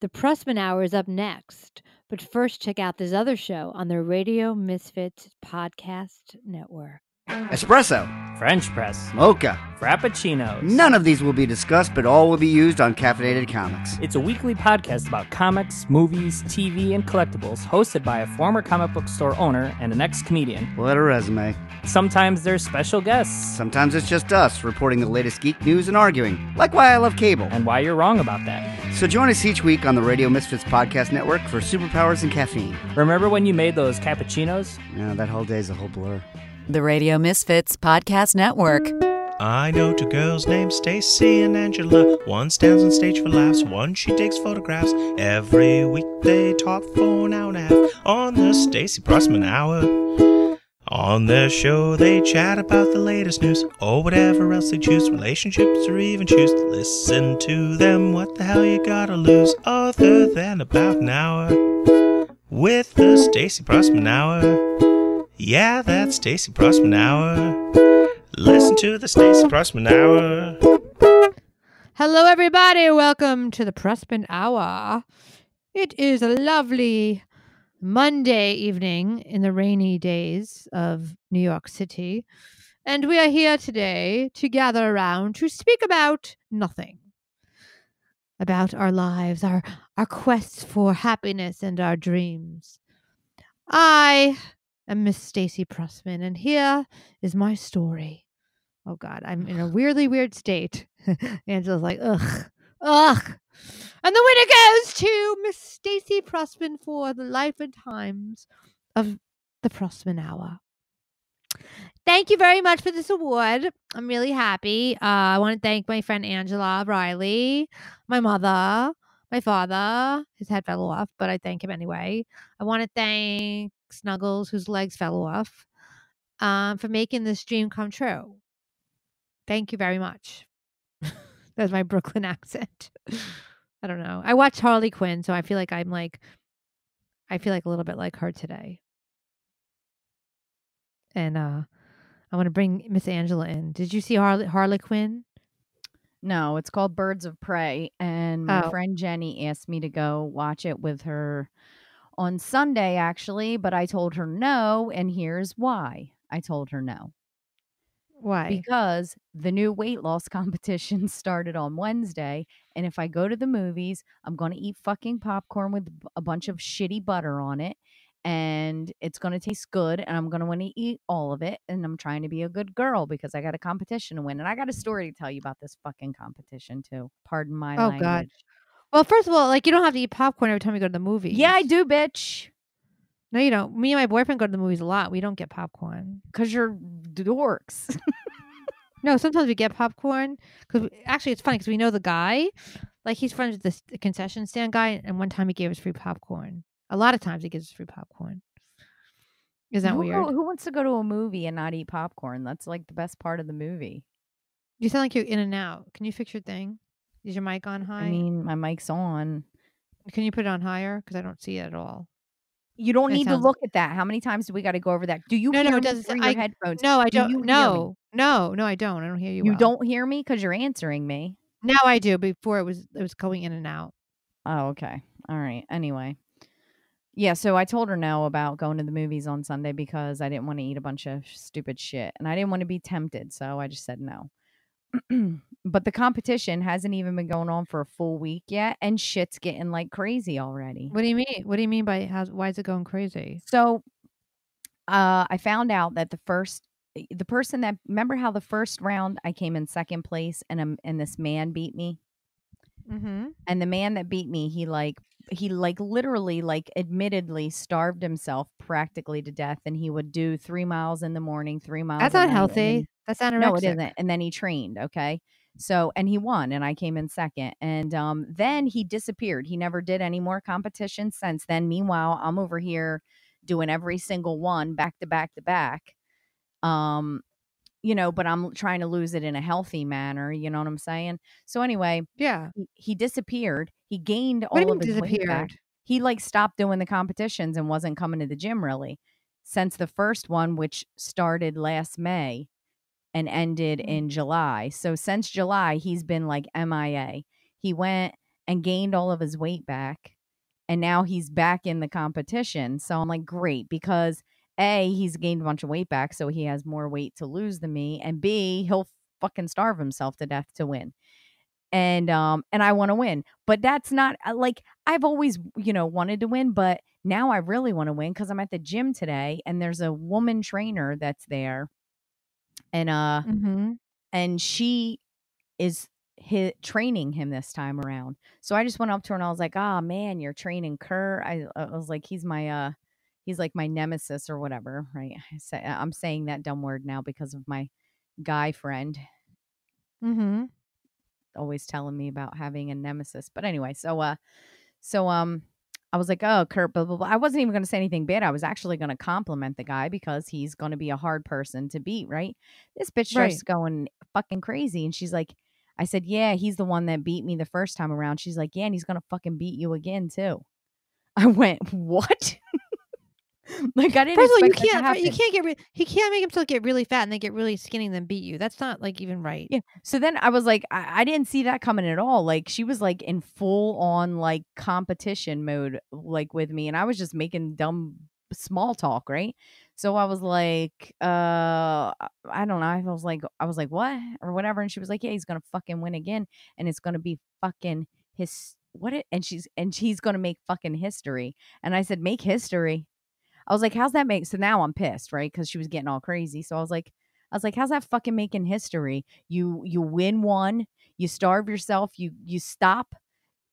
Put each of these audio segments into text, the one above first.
The Prussman Hour is up next, but first check out this other show on the Radio Misfits podcast network. Mm. Espresso, French press, mocha. frappuccinos. None of these will be discussed, but all will be used on Caffeinated Comics. It's a weekly podcast about comics, movies, TV, and collectibles, hosted by a former comic book store owner and an ex comedian. What a resume. Sometimes there's special guests, Sometimes it's just us reporting the latest geek news and arguing, like why I love cable. and why you're wrong about that. So join us each week on the Radio Misfits Podcast Network for superpowers and caffeine. Remember when you made those cappuccinos? Yeah, that whole day's a whole blur. The Radio Misfits Podcast Network. I know two girls named Stacey and Angela. One stands on stage for laughs, one she takes photographs. Every week they talk for an hour and a half on the Stacey Prussman Hour. On their show, they chat about the latest news or whatever else they choose, relationships or even choose to listen to them. What the hell you gotta lose other than about an hour with the Stacey Prussman Hour? Yeah, that's Stacey Prussman Hour. Listen to the Stacey Prussman Hour. Hello, everybody. Welcome to the Prussman Hour. It is a lovely Monday evening in the rainy days of New York City. And we are here today to gather around to speak about nothing. About our lives, our, our quests for happiness, and our dreams. I am Miss Stacey Prussman, and here is my story. Oh God, I'm in a weirdly weird state. Angela's like, ugh, ugh. And the winner goes to Miss Stacey Prussman for the life and times of the Prussman Hour. Thank you very much for this award. I'm really happy. Uh, I want to thank my friend Angela Riley, my mother, my father. His head fell off, but I thank him anyway. I want to thank Snuggles, whose legs fell off, um, for making this dream come true. Thank you very much. That's my Brooklyn accent. I don't know. I watched Harley Quinn, so I feel like I'm like, I feel like a little bit like her today. And uh I want to bring Miss Angela in. Did you see Harley Harley Quinn? No, it's called Birds of Prey. And my Oh. friend Jenny asked me to go watch it with her on Sunday, actually, but I told her no. And here's why I told her no. Why? Because the new weight loss competition started on Wednesday. And if I go to the movies, I'm going to eat fucking popcorn with a bunch of shitty butter on it. And it's going to taste good. And I'm going to want to eat all of it. And I'm trying to be a good girl because I got a competition to win. And I got a story to tell you about this fucking competition, too. Pardon my Oh, language. God. Well, first of all, like you don't have to eat popcorn every time you go to the movie. Yeah, I do, bitch. No, you don't. Me and my boyfriend go to the movies a lot. We don't get popcorn. Because you're dorks. No, sometimes we get popcorn because actually it's funny because we know the guy, like he's friends with this concession stand guy, and one time he gave us free popcorn. A lot of times he gives us free popcorn. Is that who, weird? Who wants to go to a movie and not eat popcorn? That's like the best part of the movie. You sound like you're in and out. Can you fix your thing? Is your mic on high? I mean, my mic's on. Can you put it on higher? Because I don't see it at all. You don't need to look at that. How many times do we got to go over that? Do you No, no, hear it me doesn't- through your I- headphones? No, I Do don't. no, no, no, I don't. I don't hear you. You well. don't hear me because you're answering me. Now I do. Before it was it was going in and out. Oh, okay. All right. Anyway. Yeah, so I told her no about going to the movies on Sunday because I didn't want to eat a bunch of stupid shit and I didn't want to be tempted, so I just said no. but the competition hasn't even been going on for a full week yet and shit's getting like crazy already. What do you mean? What do you mean by how? Why is it going crazy? So uh I found out that the first the person that remember how the first round I came in second place and um and this man beat me Mm-hmm. and the man that beat me he like he like literally like admittedly starved himself practically to death and he would do three miles in the morning three miles That's not healthy. That's anorexic. no it isn't and then he trained okay so and he won and i came in second and um then he disappeared he never did any more competitions since then meanwhile i'm over here doing every single one back to back to back um you know but i'm trying to lose it in a healthy manner you know what i'm saying so anyway Yeah. he, he disappeared. He gained What all of his weight back. disappeared? He like stopped doing the competitions and wasn't coming to the gym really since the first one, which started last May and ended Mm. in July. So since July, he's been like MIA. He went and gained all of his weight back. And now he's back in the competition. So I'm like, great, because A, he's gained a bunch of weight back, so he has more weight to lose than me. And B, he'll fucking starve himself to death to win. And um and I want to win. But that's not uh, like I've always, you know, wanted to win, but now I really want to win because I'm at the gym today and there's a woman trainer that's there. And uh Mm-hmm. and she is hi training him this time around. So I just went up to her and I was like, "Ah, man, you're training Kerr." I, I was like, "He's my uh, he's like my nemesis or whatever." Right? I say, I'm saying that dumb word now because of my guy friend Mm-hmm. always telling me about having a nemesis. But anyway, so uh, so um. I was like, oh, Kurt, blah, blah, blah. I wasn't even going to say anything bad. I was actually going to compliment the guy because he's going to be a hard person to beat, right? This bitch Right. starts going fucking crazy. And she's like, I said, yeah, he's the one that beat me the first time around. She's like, yeah, and he's going to fucking beat you again, too. I went, what? like, I didn't First of all, you expect that to can't. You can't get. Re- he can't make himself get really fat and then get really skinny and then beat you. That's not like even right. Yeah. So then I was like, I, I didn't see that coming at all. Like she was like in full on like competition mode, like with me, and I was just making dumb small talk, right? So I was like, uh, I don't know. I was like, I was like, what or whatever, and she was like, yeah, he's gonna fucking win again, and it's gonna be fucking his what it, and she's and she's gonna make fucking history, and I said, make history. I was like, how's that make? So now I'm pissed, right? Because she was getting all crazy. So I was like, I was like, how's that fucking making history? You you win one, you starve yourself, you you stop,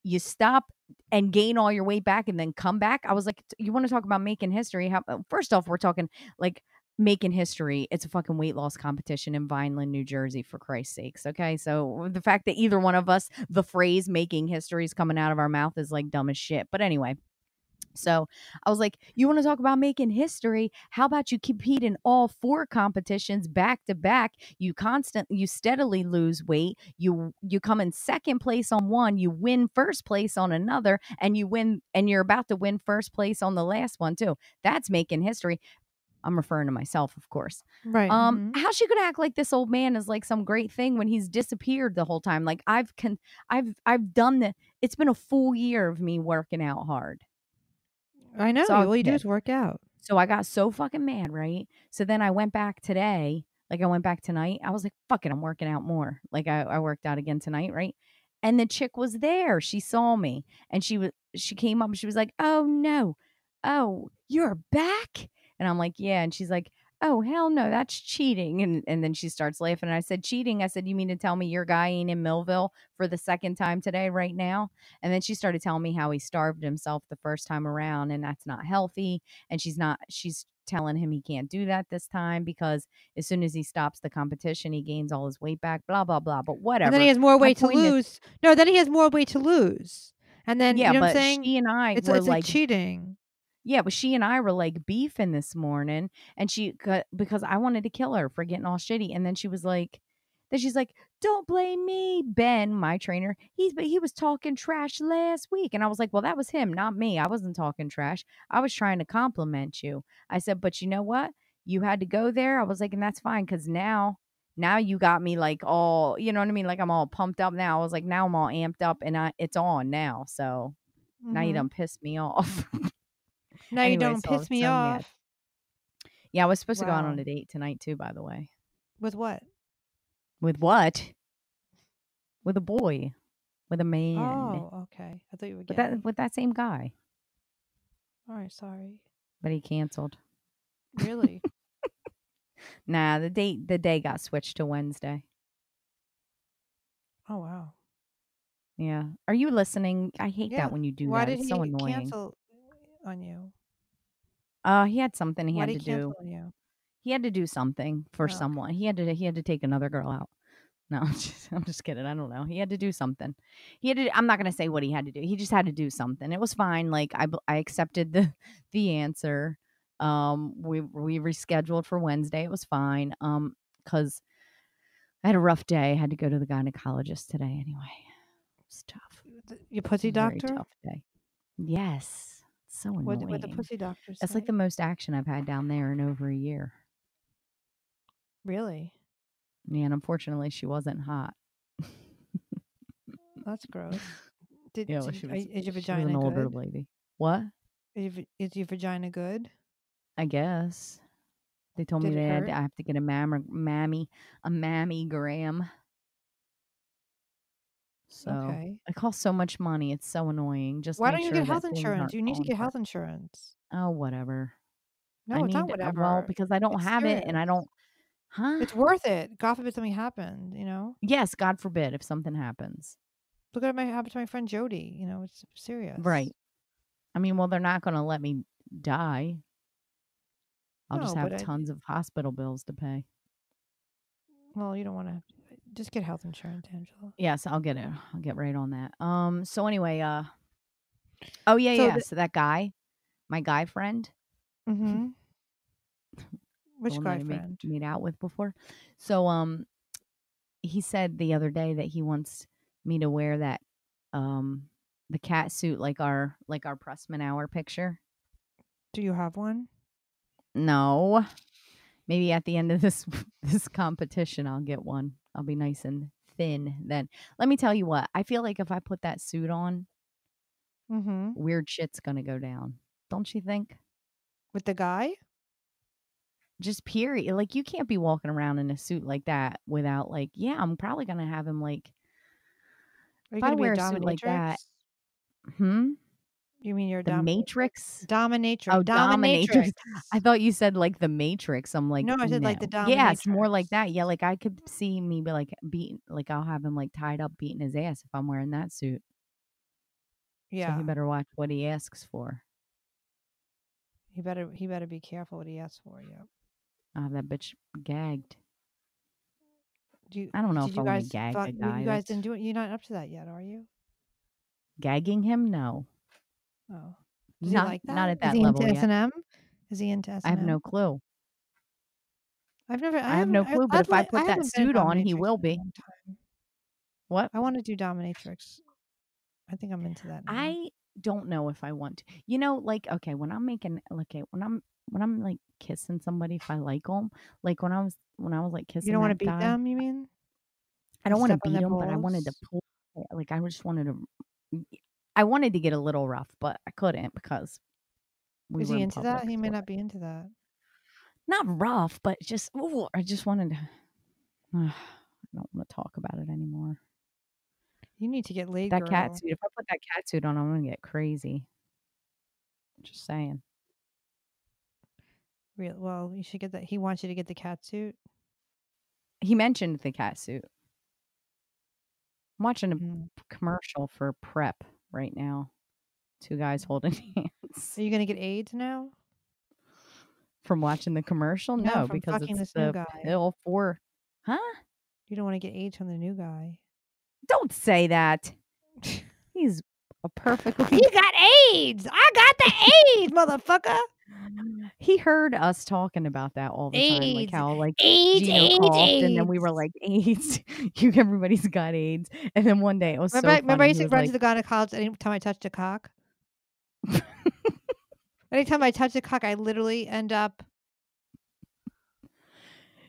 you stop and gain all your weight back and then come back. I was like, you want to talk about making history? How uh, first off, we're talking like making history. It's a fucking weight loss competition in Vineland, New Jersey, for Christ's sakes. Okay. So the fact that either one of us, the phrase making history is coming out of our mouth is like dumb as shit. But anyway. So I was like, you want to talk about making history? How about you compete in all four competitions back to back? You constantly, you steadily lose weight. You you come in second place on one, you win first place on another, and you win and you're about to win first place on the last one too. That's making history. I'm referring to myself, of course. Right. Um, mhm. how's she gonna act like this old man is like some great thing when he's disappeared the whole time? Like I've con I've I've done the it's been a full year of me working out hard. I know. so all you do is work out. So I got so fucking mad, right? So then I went back today. Like I went back tonight. I was like, fuck it, I'm working out more. Like I, I worked out again tonight, right? And the chick was there. She saw me and she was she came up and she was like, Oh no. Oh, you're back? And I'm like, Yeah. And she's like, Oh hell no, that's cheating. And and then she starts laughing. And I said, Cheating. I said, You mean to tell me your guy ain't in Millville for the second time today, right now? And then she started telling me how he starved himself the first time around and that's not healthy and she's not she's telling him he can't do that this time because as soon as he stops the competition he gains all his weight back blah blah blah but whatever And then he has more weight to point is- lose. no, then he has more weight to lose. And then yeah you know what I'm but saying? she and i it's were it's like cheating. Yeah but she and i were like beefing this morning and she because i wanted to kill her for getting all shitty and then she was like then she's like don't blame me ben my trainer he's but he was talking trash last week and i was like well that was him not me i wasn't talking trash i was trying to compliment you. I said but you know what? You had to go there i was like and that's fine because now now you got me like all you know what i mean like i'm all pumped up now i was like now i'm all amped up and i it's on now so now you Mhm. done pissed me off Now you don't so piss me so mad. off. Yeah, I was supposed to go out on a date tonight too, by the way. With what? With what? With a boy. With a man. Oh, okay. I thought you were with that with that same guy. All right, sorry. But he canceled. Really? Nah, the date the day got switched to Wednesday. oh wow. Yeah. Are you listening? I hate Yeah. that when you do Why that. did It's he so annoying. cancel on you? Uh he had something he Why had to he cancel do. you? He had to do something for Oh, okay. someone. He had to he had to take another girl out. No, I'm just, I'm just kidding. I don't know. He had to do something. He had to. I'm not gonna say what he had to do. He just had to do something. It was fine. Like I, b- I accepted the the answer. Um, we we rescheduled for Wednesday. It was fine. Um, because I had a rough day. I had to go to the gynecologist today. Anyway, it was tough. Th- Your pussy Very doctor? tough day. Yes, it's so What annoying. what the pussy doctor That's like the most action I've had down there in over a year. Really? Yeah, and unfortunately, she wasn't hot. That's gross. Did, Yeah, well, she was, is your she was vagina an older good? lady. What? Is your, is your vagina good? I guess. They told Did me I, had to- I have to get a mammo- mammy, a mammogram. So okay. it costs so much money. It's so annoying. Just Why don't you sure get health insurance? You need to get health insurance. Oh, whatever. No, I it's not uh, whatever. Well, because I don't It's have it, and I don't. Huh? It's worth it. God forbid something happened. You know, yes, God forbid if something happens. look at what happened to my friend Jody. You know, it's serious. Right. I mean, well, they're not going to let me die. I'll just have but I- tons of hospital bills to pay. Well, you don't want to. Just get health insurance, Angela. Yes, I'll get it. I'll get right on that. Um. So anyway, uh. Oh yeah, So yeah. the- so that guy, my guy friend, Mm-hmm. Which the one that guy friend? made out with before. So um, he said the other day that he wants me to wear that um the cat suit like our like our Prussman hour picture. Do you have one? No. Maybe at the end of this this competition I'll get one. I'll be nice and thin then. Let me tell you what. I feel like if I put that suit on, Mm-hmm. weird shit's going to go down. Don't you think? With the guy? Just period. Like you can't be walking around in a suit like that without like, yeah, I'm probably going to have him like, Are you If I wear a a suit like that, "Hmm, You mean you're the dominatrix? Matrix?" Dominatrix. Oh, dominatrix. dominatrix. I thought you said like the Matrix. I'm like, No, I said, like, the dominatrix. Yeah, it's more like that. Yeah, like I could see me be like beating, like I'll have him like tied up beating his ass if I'm wearing that suit. So Yeah. he better watch what he asks for. he better he better be careful what he asks for. Yeah. Have that bitch gagged. Do you, I don't know if you I guys gag fuck- a you- guy, You guys didn't do it. You're not up to that yet, are you? Gagging him? No, Oh. Does not he like that? not at Is that he level into. S and M? Is he into I have no clue. I've never. I, I have no clue, but I'd if I put that been a suit on, he will be. What? I want to do dominatrix. I think I'm into that. Now. I don't know if I want to. You know, like okay, when I'm making okay, when I'm when I'm like kissing somebody, if I like them, like when I was when I was like kissing, you don't want to beat them. You mean? I don't want to beat them, but I wanted to pull. Like I just wanted to. I wanted to get a little rough, but I couldn't because we Is he into that? He may not be into that. Not rough, but just. Ooh, I just wanted to. I don't want to talk about it anymore. You need to get laid. that girl. cat suit. If I put that cat suit on, I'm gonna get crazy. Just saying. Real, well, you should get that. He wants you to get the cat suit. He mentioned the cat suit. I'm watching a Mm. commercial for prep right now. Two guys holding hands. Are you gonna get AIDS now? From watching the commercial? No, No, because it's the pill for. Huh? You don't want to get AIDS from the new guy. Don't say that. He's a perfectly. He got AIDS. I got the AIDS, motherfucker. he heard us talking about that all the time, like how like AIDS, Gino AIDS, coughed, AIDS. and then we were like AIDS. you everybody's got AIDS, and then one day it was Remember, so remember I used to run like, to the gynecologist anytime I touched a cock. Anytime I touched a cock, I literally end up.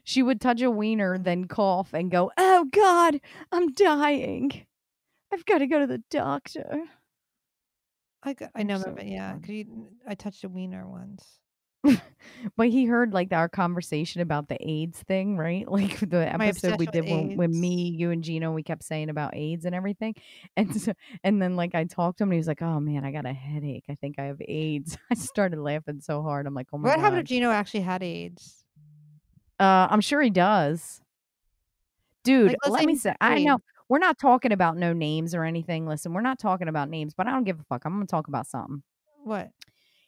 she would touch a wiener, then cough and go, "Oh God, I'm dying. I've got to go to the doctor." I, got, I know, so but yeah, fun. 'cause you, I touched a wiener once. But he heard like our conversation about the AIDS thing, right? Like the episode we did when, when me, you, and Gino, we kept saying about AIDS and everything. And so, and then like I talked to him, and he was like, "Oh man, I got a headache. I think I have AIDS." I started laughing so hard. I'm like, "Oh my What god!" happened if Gino actually had AIDS? Uh, I'm sure he does. Dude, Like, say me say, I know we're not talking about no names or anything. Listen, we're not talking about names, but I don't give a fuck. I'm gonna talk about something. What?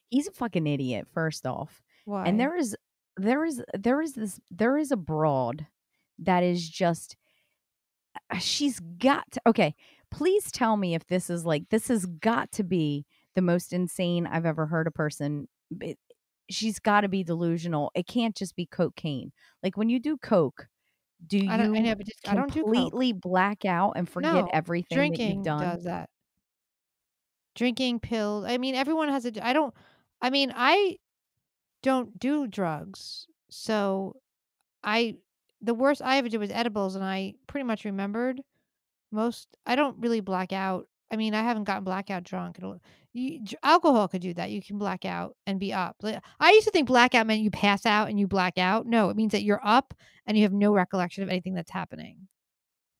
He's a fucking idiot, first off. Why? And there is there is there is this there is a broad that is just uh, she's got to, okay, please tell me if this is like this has got to be the most insane I've ever heard a person it, she's got to be delusional. It can't just be cocaine. Like when you do coke, do you I don't. I know, but just, I don't do completely black out and forget No, everything that Drinking you've done? does that. Drinking pills. I mean, everyone has a. I don't. I mean, I don't do drugs, so I. The worst I ever did was edibles, and I pretty much remembered most. I don't really black out. I mean, I haven't gotten blackout drunk. You, alcohol could do that. You can black out and be up. I used to think blackout meant you pass out and you black out. No, it means that you're up and you have no recollection of anything that's happening.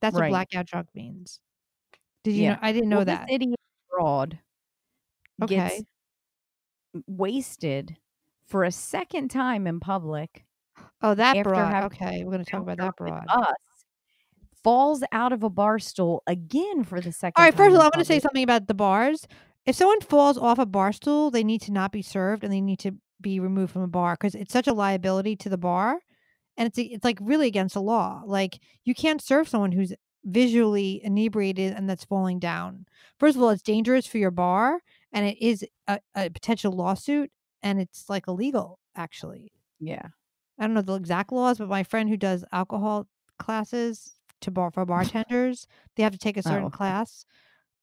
That's what blackout drunk means. Did you Yeah. know? I didn't know Well, that. This idiot broad gets Okay. wasted for a second time in public. Oh, that broad. having Okay, we're going to talk about that broad. Us falls out of a bar stool again for the second. All right, first of all, I want to say something about the bars. If someone falls off a bar stool, they need to not be served and they need to be removed from a bar because it's such a liability to the bar, and it's it's like really against the law. Like you can't serve someone who's visually inebriated and that's falling down. First of all, it's dangerous for your bar, and it is a, a potential lawsuit, and it's like illegal actually. Yeah. I don't know the exact laws, but my friend who does alcohol classes to bar for bartenders, they have to take a certain okay. class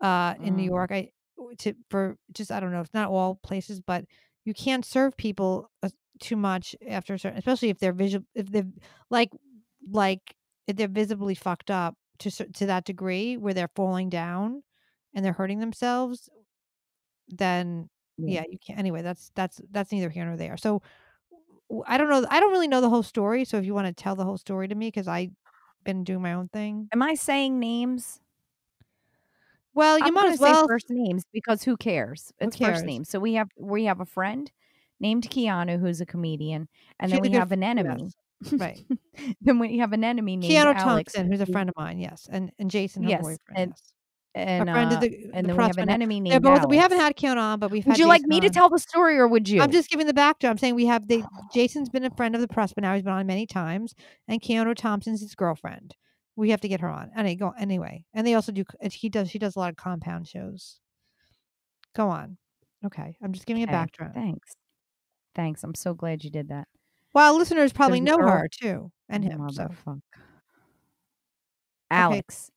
uh in New Mm. York. I to for just I don't know, it's not all places, but you can't serve people uh, too much after a certain, especially if they're visual, if they're like like if they're visibly fucked up to to that degree where they're falling down and they're hurting themselves, then Yeah. yeah, you can't. Anyway, that's that's that's neither here nor there. So I don't know. I don't really know the whole story. So if you want to tell the whole story to me, because I've been doing my own thing. Am I saying names? Well, you I'm might as well. first names because who cares? Who It's cares? first names. So we have we have a friend named Keanu who's a comedian, and then we have an enemy. Right. then we have an enemy named Keanu Alex, Thompson, who's a friend of mine, yes, and and Jason, her Yes, boyfriend, and- yes. And a friend uh, of the, and the then we have an enemy named both. We haven't had Keanu on, but we've had. Would you like Jason me to on. tell the story, or would you? I'm just giving the backdrop. I'm saying we have the Jason's been a friend of the press, but now he's been on many times, and Keanu Thompson's his girlfriend. We have to get her on. Anyway, go anyway, and they also do. He does. She does a lot of compound shows. Go on. Okay, I'm just giving a Okay, backdrop. Thanks, thanks. I'm so glad you did that. Well, listeners probably There's know her too, and him. So. Alex.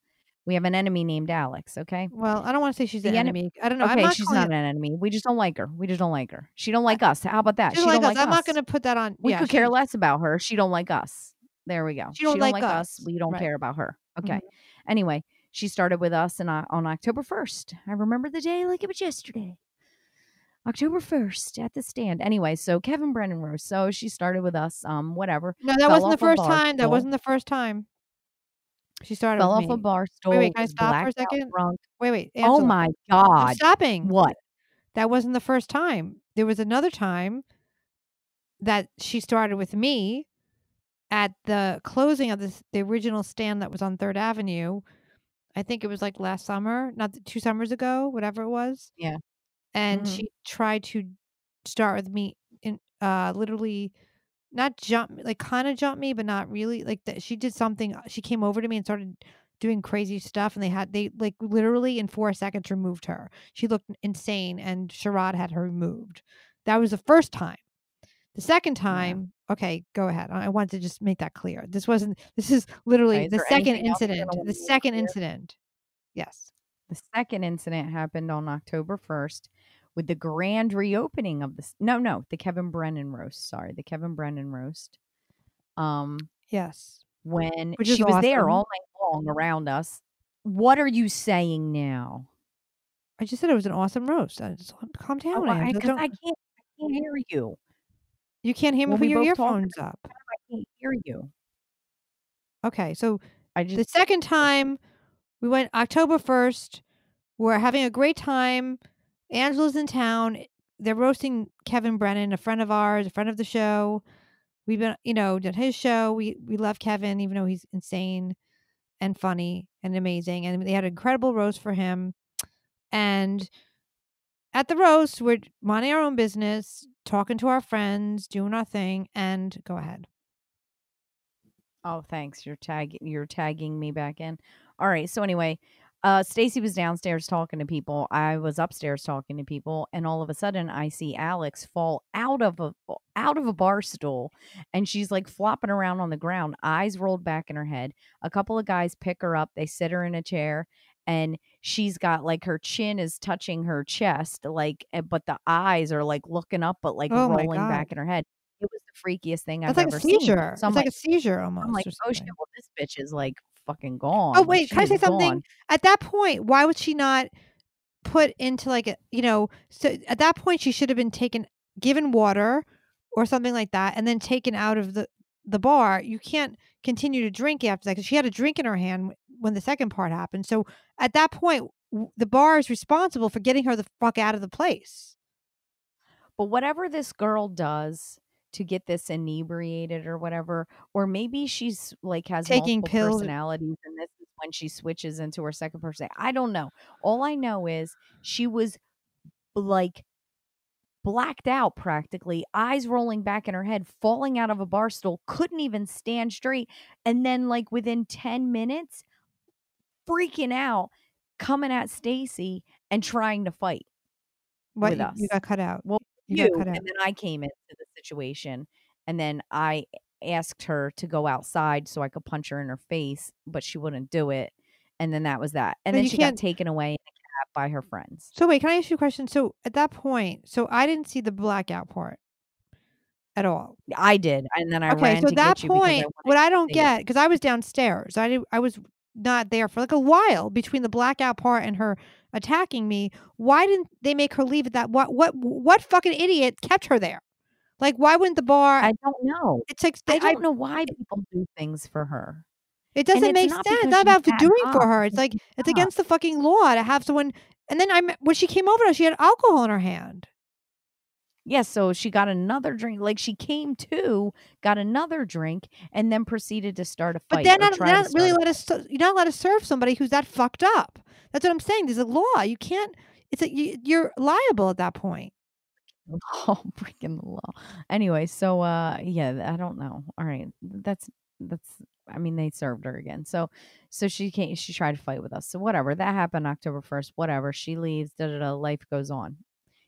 We have an enemy named Alex. Okay. well, I don't want to say she's The an eni- enemy. I don't know. Okay, not she's not an enemy. We just don't like her. We just don't like her. She don't like us. How about that? She don't like us. I'm not going to put that on. We yeah, could she- care less about her. She don't like us. There we go. She don't like us. us. We don't Right. care about her. Okay. Mhm. Anyway, she started with us in, O- on October 1st. I remember the day like it was yesterday. October 1st at the stand. Anyway, so Kevin Brennan Rose. So she started with us. Um, whatever. No, that wasn't the first time. That wasn't the first time. She started Fell with off me. a bar stool. wait, can I stop for a second? Drunk. Wait, wait. Oh Angela, my I'm stopping. What? That wasn't the first time. There was another time that she started with me at the closing of this the original stand that was on Third Avenue. I think it was like last summer, not two summers ago, whatever it was. Yeah. And Mhm. she tried to start with me in uh literally not jump like kind of jump me but not really like that she did something uh, she came over to me and started doing crazy stuff and they had they like literally in four seconds removed her. She looked insane and sherrod had her removed. That was the first time. The second time okay go ahead i wanted to just make that clear. This wasn't this is literally is the second anything else you're incident the second incident. Yes. The second incident happened on October 1st with the grand reopening of this. No, no, the Kevin Brennan roast. Sorry, the Kevin Brennan roast. Um, yes when Which she was there all night long around us. What are you saying now? i just said it was an awesome roast I just, calm down Oh, I, Angela. 'cause Don't- I can't, I can't hear you. you can't hear me put your earphones up I can't hear you. okay so I just the second time we went October 1st. We're having a great time. Angela's in town. Eh, they're roasting Kevin Brennan, a friend of ours, a friend of the show. We've been, you know, done his show. We we love Kevin, even though he's insane and funny and amazing. And they had an incredible roast for him. And at the roast, we're minding our own business, talking to our friends, doing our thing. And go ahead. Oh, thanks. You're tagging you're tagging me back in. All right. So anyway, uh Stacey was downstairs talking to people. I was upstairs talking to people, and all of a sudden I see Alex fall out of a out of a bar stool and she's like flopping around on the ground, eyes rolled back in her head. A couple of guys pick her up, they sit her in a chair, and she's got like her chin is touching her chest, like eh, but the eyes are like looking up but like Oh rolling back in her head. It was the freakiest thing That's I've like a ever seen. seizure. So I'm it's like, like, a seizure almost. I'm like, oh shit, well, this bitch is like fucking oh, gone. Oh wait, can I say something? gone. At that point, why would she not put into like a you know so at that point she should have been taken given water or something like that and then taken out of the the bar you can't continue to drink after that because she had a drink in her hand when the second part happened so at that point w- the bar is responsible for getting her the fuck out of the place But whatever this girl does to get this inebriated or whatever, or maybe she's like has Taking multiple pills- personalities and this is when she switches into her second person. I don't know. All I know is she was like blacked out practically, eyes rolling back in her head, falling out of a bar stool, couldn't even stand straight. And then like within 10 minutes, freaking out, coming at Stacey and trying to fight. what With you, us. you got cut out Well, you, you, got cut out and then I came into the situation, and then I asked her to go outside so I could punch her in her face, but she wouldn't do it. And then that was that. And then she got can't- taken away in a cab by her friends. so wait can i ask you a question so at that point so i didn't see the blackout part at all I did, and then I okay, ran so at that point, what I don't get because I was downstairs, I did, I was not there for like a while between the blackout part and her attacking me. Why didn't they make her leave at that? What what what fucking idiot kept her there? Like, why wouldn't the bar? I don't know. it's like I don't don't. know why people do things for her. It doesn't make not sense. Not about doing for her. It's like it's against the fucking law to have someone. And then I when she came over, she had alcohol in her hand. Yes, so she got another drink. Like she came to, got another drink, and then proceeded to start a fight. But then not, not really let us. You're not allowed to serve somebody who's that fucked up. That's what I'm saying. There's a law. You can't. It's a, you, you're liable at that point. Oh, breaking the law. Anyway, so uh yeah, I don't know. All right. That's that's I mean they served her again. So so she can't she tried to fight with us. So whatever. That happened October 1st. Whatever. She leaves, da da da life goes on.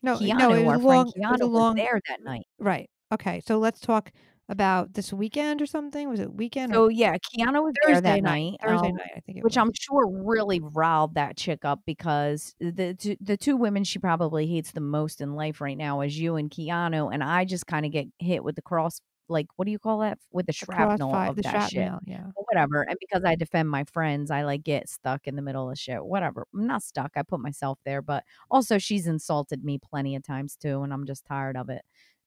No, Keanu, no, it was our a friend long. It Keanu was a was long. there that night. Right. Okay. So let's talk about this weekend or something. Was it weekend? So or yeah, Keanu was there that night. Thursday um, night, I think it which was. I'm sure really riled that chick up because the two, the two women she probably hates the most in life right now is you and Keanu, and I just kind of get hit with the cross, like what do you call that? With the shrapnel crossfire- of the that shit. shrapnel, Yeah. But whatever. And because I defend my friends, I like get stuck in the middle of shit. Whatever. I'm not stuck. I put myself there, but also she's insulted me plenty of times too, and I'm just tired of it.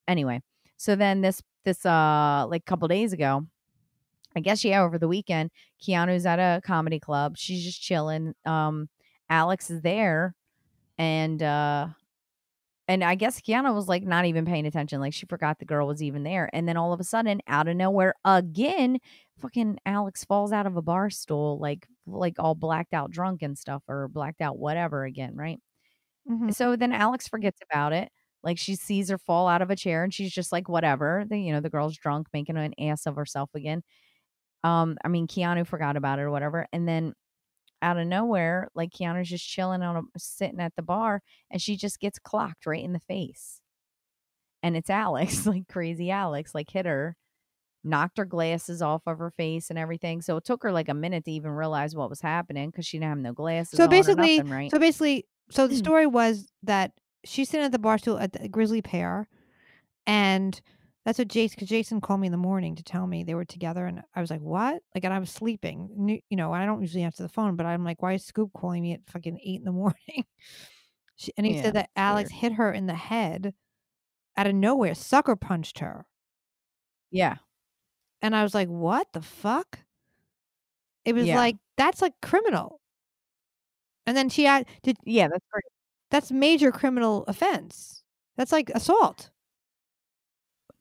Anyway, so then this this uh like couple days ago, I guess yeah, over the weekend, Keanu's at a comedy club. She's just chilling. Um, Alex is there, and uh and I guess Kiana was like not even paying attention. Like she forgot the girl was even there. And then all of a sudden, out of nowhere again, fucking Alex falls out of a bar stool, like like all blacked out drunk and stuff, or blacked out whatever again, right? Mhm. So then Alex forgets about it. Like she sees her fall out of a chair and she's just like, whatever. The, you know, the girl's drunk, making an ass of herself again. Um, I mean, Keanu forgot about it or whatever. And then out of nowhere, like Keanu's just chilling on a sitting at the bar and she just gets clocked right in the face. And it's Alex, like crazy Alex, like hit her, knocked her glasses off of her face and everything. So it took her like a minute to even realize what was happening because she didn't have no glasses. So basically, nothing, right? so basically, so the story was that she's sitting at the bar stool at the Grizzly Pear, and that's what Jason. Because Jason called me in the morning to tell me they were together, and I was like, "What?" Like, and I was sleeping. You know, I don't usually answer the phone, but I'm like, "Why is Scoop calling me at fucking eight in the morning?" She, and he Yeah, said that Alex hit her in the head out of nowhere, sucker punched her, yeah. and I was like, "What the fuck?" It was Yeah. like that's like criminal. And then she had did Yeah, that's great. that's major criminal offense. That's like assault.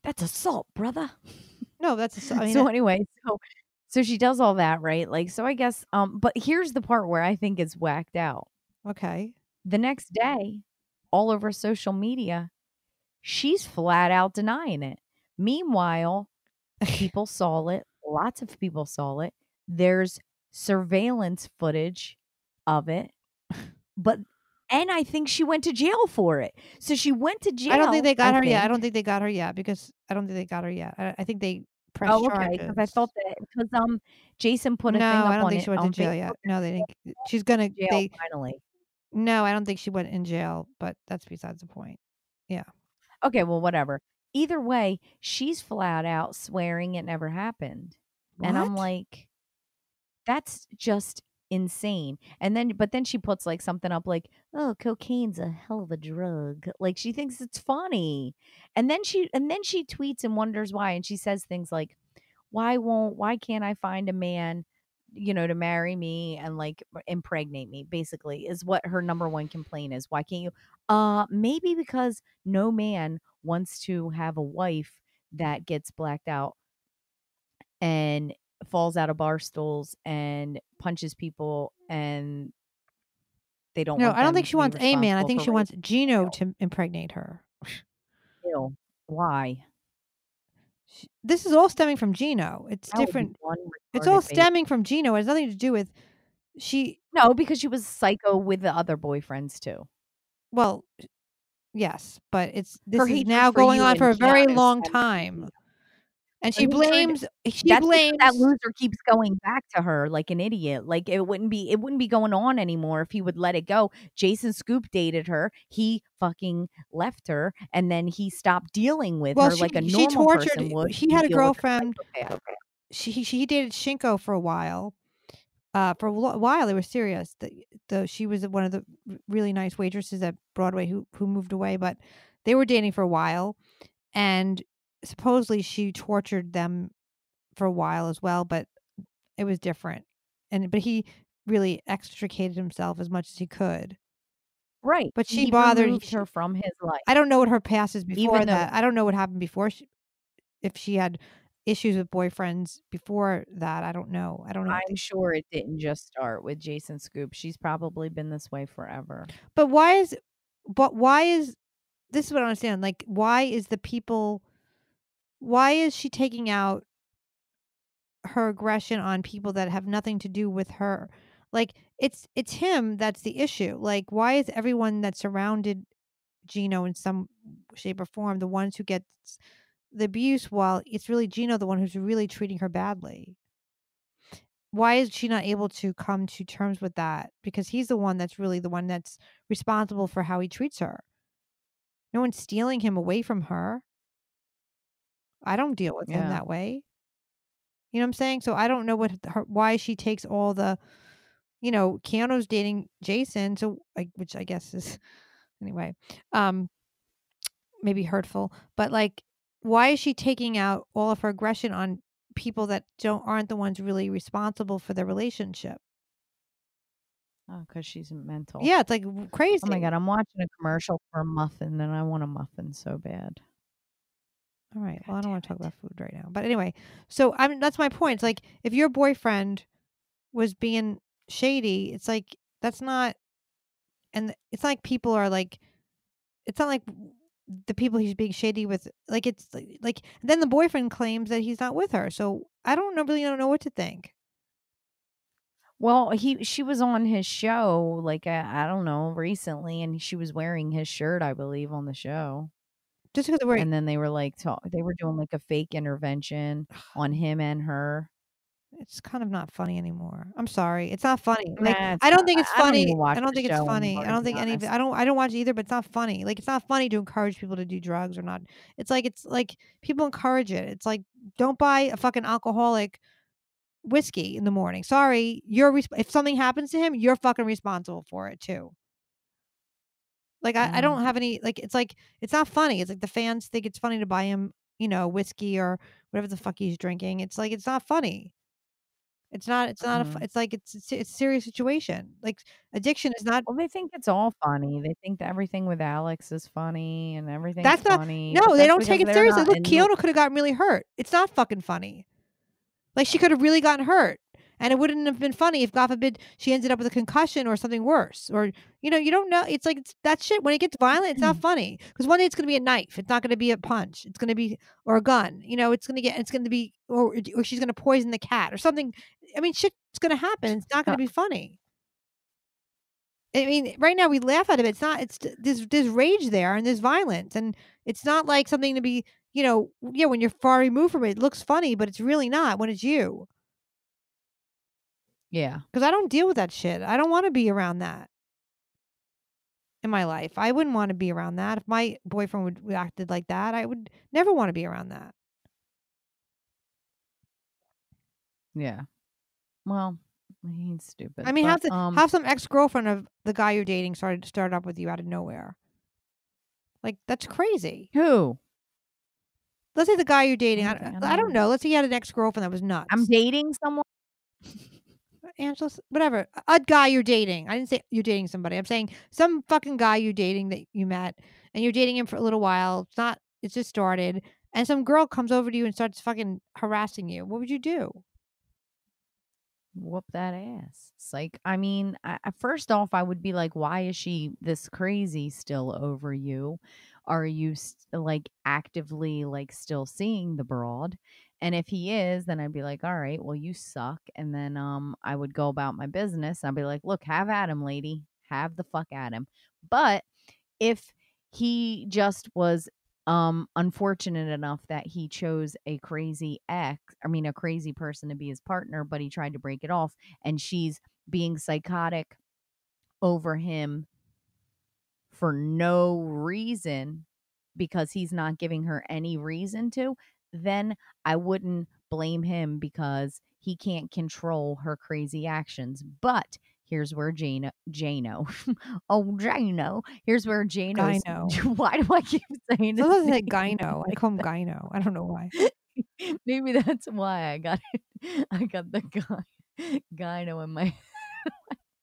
That's assault, brother. No, that's assault. I mean, so that- anyway, so so she does all that, right? Like, so I guess, um, but here's the part where I think it's whacked out. okay. The next day, all over social media, she's flat out denying it. Meanwhile, people saw it. Lots of people saw it. There's surveillance footage of it, but and I think she went to jail for it. So she went to jail. I don't think they got her yet. I don't think they got her yet because I don't think they got her yet. I, I think they pressed Oh, okay. charges. Because I thought that because um Jason put a no, thing up I don't think she went to jail Facebook yet. No, they didn't. She's gonna. jail They finally. no, I don't think she went in jail. But that's besides the point. Yeah. Okay, well, whatever. Either way, she's flat out swearing it never happened. And I'm like, that's just insane. And then but then she puts like something up like, "Oh, cocaine's a hell of a drug." Like she thinks it's funny. And then she and then she tweets and wonders why and she says things like, "Why won't why can't I find a man you know, to marry me and like impregnate me, basically, is what her number one complaint is. Why can't you? Uh, maybe because no man wants to have a wife that gets blacked out and falls out of bar stools and punches people and they don't No, I don't think she wants a man. I think she wants. Gino to impregnate her. Ew. Why? Sh- This is all stemming from Gino. It's That different. It's all baby. stemming from Gino. It has nothing to do with she. No, because she was psycho with the other boyfriends too. Well, yes, but it's this Her is now going on for a very long time. And she blames. She That's blames. that loser keeps going back to her like an idiot. Like it wouldn't be it wouldn't be going on anymore if he would let it go. Jason Scoop dated her. He fucking left her and then he stopped dealing with Well, her she- like a she normal tortured- person would. he had a deal with her girlfriend- she she dated Shinko for a while. Uh, for a while, it was serious. The, the she was one of the really nice waitresses at Broadway who who moved away, but they were dating for a while, and supposedly she tortured them for a while as well. But it was different, and but he really extricated himself as much as he could. Right. But she he bothered- she- her from his life. I don't know what her past is before though- that. I don't know what happened before. She, if she had issues with boyfriends before that, I don't know. I don't know. I'm sure it didn't just start with Jason Scoop. She's probably been this way forever. But why is but why is this is what I understand. Like why is the people why is she taking out her aggression on people that have nothing to do with her? Like it's it's him that's the issue. Like why is everyone that surrounded Gino in some shape or form the ones who gets the abuse while it's really Gino the one who's really treating her badly? Why is she not able to come to terms with that? Because he's the one that's really the one that's responsible for how he treats her. No one's stealing him away from her. I don't deal with him Yeah. that way. You know what I'm saying? So I don't know what her, why she takes all the, you know, Keanu's dating Jason, so like which I guess is anyway, um, maybe hurtful, but like, why is she taking out all of her aggression on people that don't aren't the ones really responsible for the relationship? Oh, because she's mental. Yeah, it's like crazy. Oh my god, I'm watching a commercial for a muffin and I want a muffin so bad. All right. God Well, I don't want to talk about food right now. But anyway, so I'm that's my point. It's like if your boyfriend was being shady, it's like that's not and it's like people are like it's not like the people he's being shady with like it's like, like then the boyfriend claims that he's not with her. So I don't know really don't know what to think. Well, he she was on his show like uh, I don't know recently, and she was wearing his shirt, I believe, on the show. Just because we're And then they were like, talk, they were doing like a fake intervention on him and her. it's kind of not funny anymore. I'm sorry. It's not funny. Like Nah, it's I don't not- think it's I- I don't funny. I don't think it's funny. anymore, I don't think any of it, honest. I don't I don't watch it either, but it's not funny. Like it's not funny to encourage people to do drugs or not. It's like it's like people encourage it. It's like don't buy a fucking alcoholic whiskey in the morning. Sorry, you're if something happens to him, you're fucking responsible for it too. Like I, I Mm. don't have any like it's like it's not funny. It's like the fans think it's funny to buy him, you know, whiskey or whatever the fuck he's drinking. It's like it's not funny. It's not. It's not. A, fu- Mhm. it's like it's it's it's a serious situation. Like addiction is not. Well, they think it's all funny. They think that everything with Alex is funny and everything. That's not- funny. No, they don't take it seriously. Look, Keanu could have gotten really hurt. It's not fucking funny. Like she could have really gotten hurt, and it wouldn't have been funny if, God forbid, she ended up with a concussion or something worse. Or you know, you don't know. It's like it's, that shit. When it gets violent, it's Mm. not funny because one day it's going to be a knife. It's not going to be a punch. It's going to be or a gun. You know, it's going to get. It's going to be or or she's going to poison the cat or something. I mean, shit's going to happen. It's not going to be funny. I mean, right now we laugh at it. It's not. It's there's there's rage there and there's violence, and it's not like something to be. You know, yeah. When you're far removed from it, it looks funny, but it's really not when it's you. Yeah. Because I don't deal with that shit. I don't want to be around that in my life. I wouldn't want to be around that. If my boyfriend would would acted like that, I would never want to be around that. Yeah. Well, He's stupid. I mean, but, have the, um, have some ex girlfriend of the guy you're dating started to start up with you out of nowhere. Like that's crazy. who? Let's say the guy you're dating. I, I I, don't don't know. Let's say you had an ex girlfriend that was nuts. I'm dating someone. Angela, whatever. a- guy you're dating. I didn't say you're dating somebody. I'm saying some fucking guy you're dating that you met and you're dating him for a little while. It's not. It's just started, and some girl comes over to you and starts fucking harassing you. What would you do? whoop that ass. It's like, I mean, I- first off, I would be like, why is she this crazy still over you? Are you st- like actively like still seeing the broad? And if he is, then I'd be like, all right, well, you suck. And then um, I would go about my business. I'd be like, look, have at him, lady. Have the fuck at him. But if he just was um unfortunate enough that he chose a crazy ex i mean a crazy person to be his partner but he tried to break it off and she's being psychotic over him for no reason because he's not giving her any reason to then i wouldn't blame him because he can't control her crazy actions but here's where Jano, Jano, oh Jano, here's where. Gyno. Why do I keep saying his Sometimes name gyno. I call him gyno. I don't know why. Maybe that's why I got it. I got the guy gyno in my.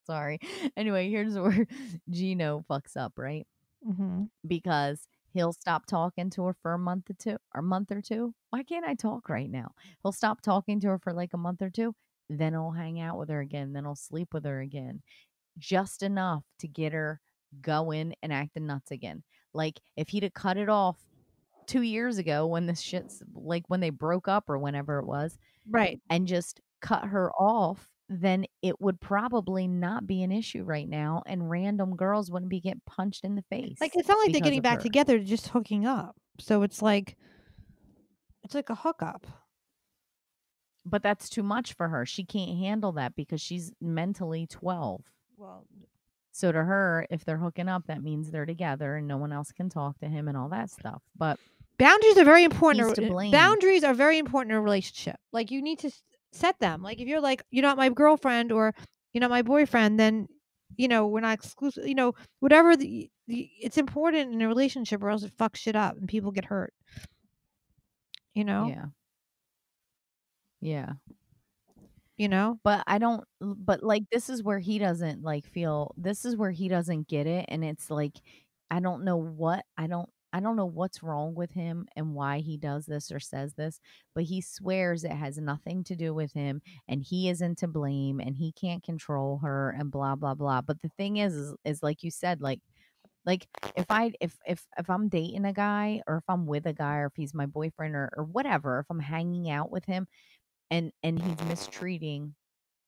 Sorry. Anyway, here's where Gino fucks up, right? hmm Because he'll stop talking to her for a month or two, or month or two. Why can't I talk right now? He'll stop talking to her for like a month or two, then he'll hang out with her again, then he'll sleep with her again, just enough to get her going and acting nuts again. Like if he'd have cut it off two years ago when this shit's like when they broke up or whenever it was, Right. and just cut her off, then it would probably not be an issue right now, and random girls wouldn't be getting punched in the face. Like it's not like they're getting back her. together; just hooking up. So it's like, it's like a hookup. But that's too much for her. She can't handle that because she's mentally 12. Well, So to her, if they're hooking up, that means they're together and no one else can talk to him and all that stuff. But boundaries are very important. Boundaries are very important in a relationship. Like you need to set them. Like if you're like, you're not my girlfriend or you're not my boyfriend, then you know we're not exclusive. You know, whatever the, the it's important in a relationship, or else it fucks shit up and people get hurt. You know. yeah. Yeah. You know. But I don't but like this is where he doesn't like feel this is where he doesn't get it and it's like I don't know what I don't I don't know what's wrong with him and why he does this or says this, but he swears it has nothing to do with him and he isn't to blame and he can't control her and blah blah blah. But the thing is is, is like you said like like if I if if if I'm dating a guy or if I'm with a guy or if he's my boyfriend or or whatever, if I'm hanging out with him and and he's mistreating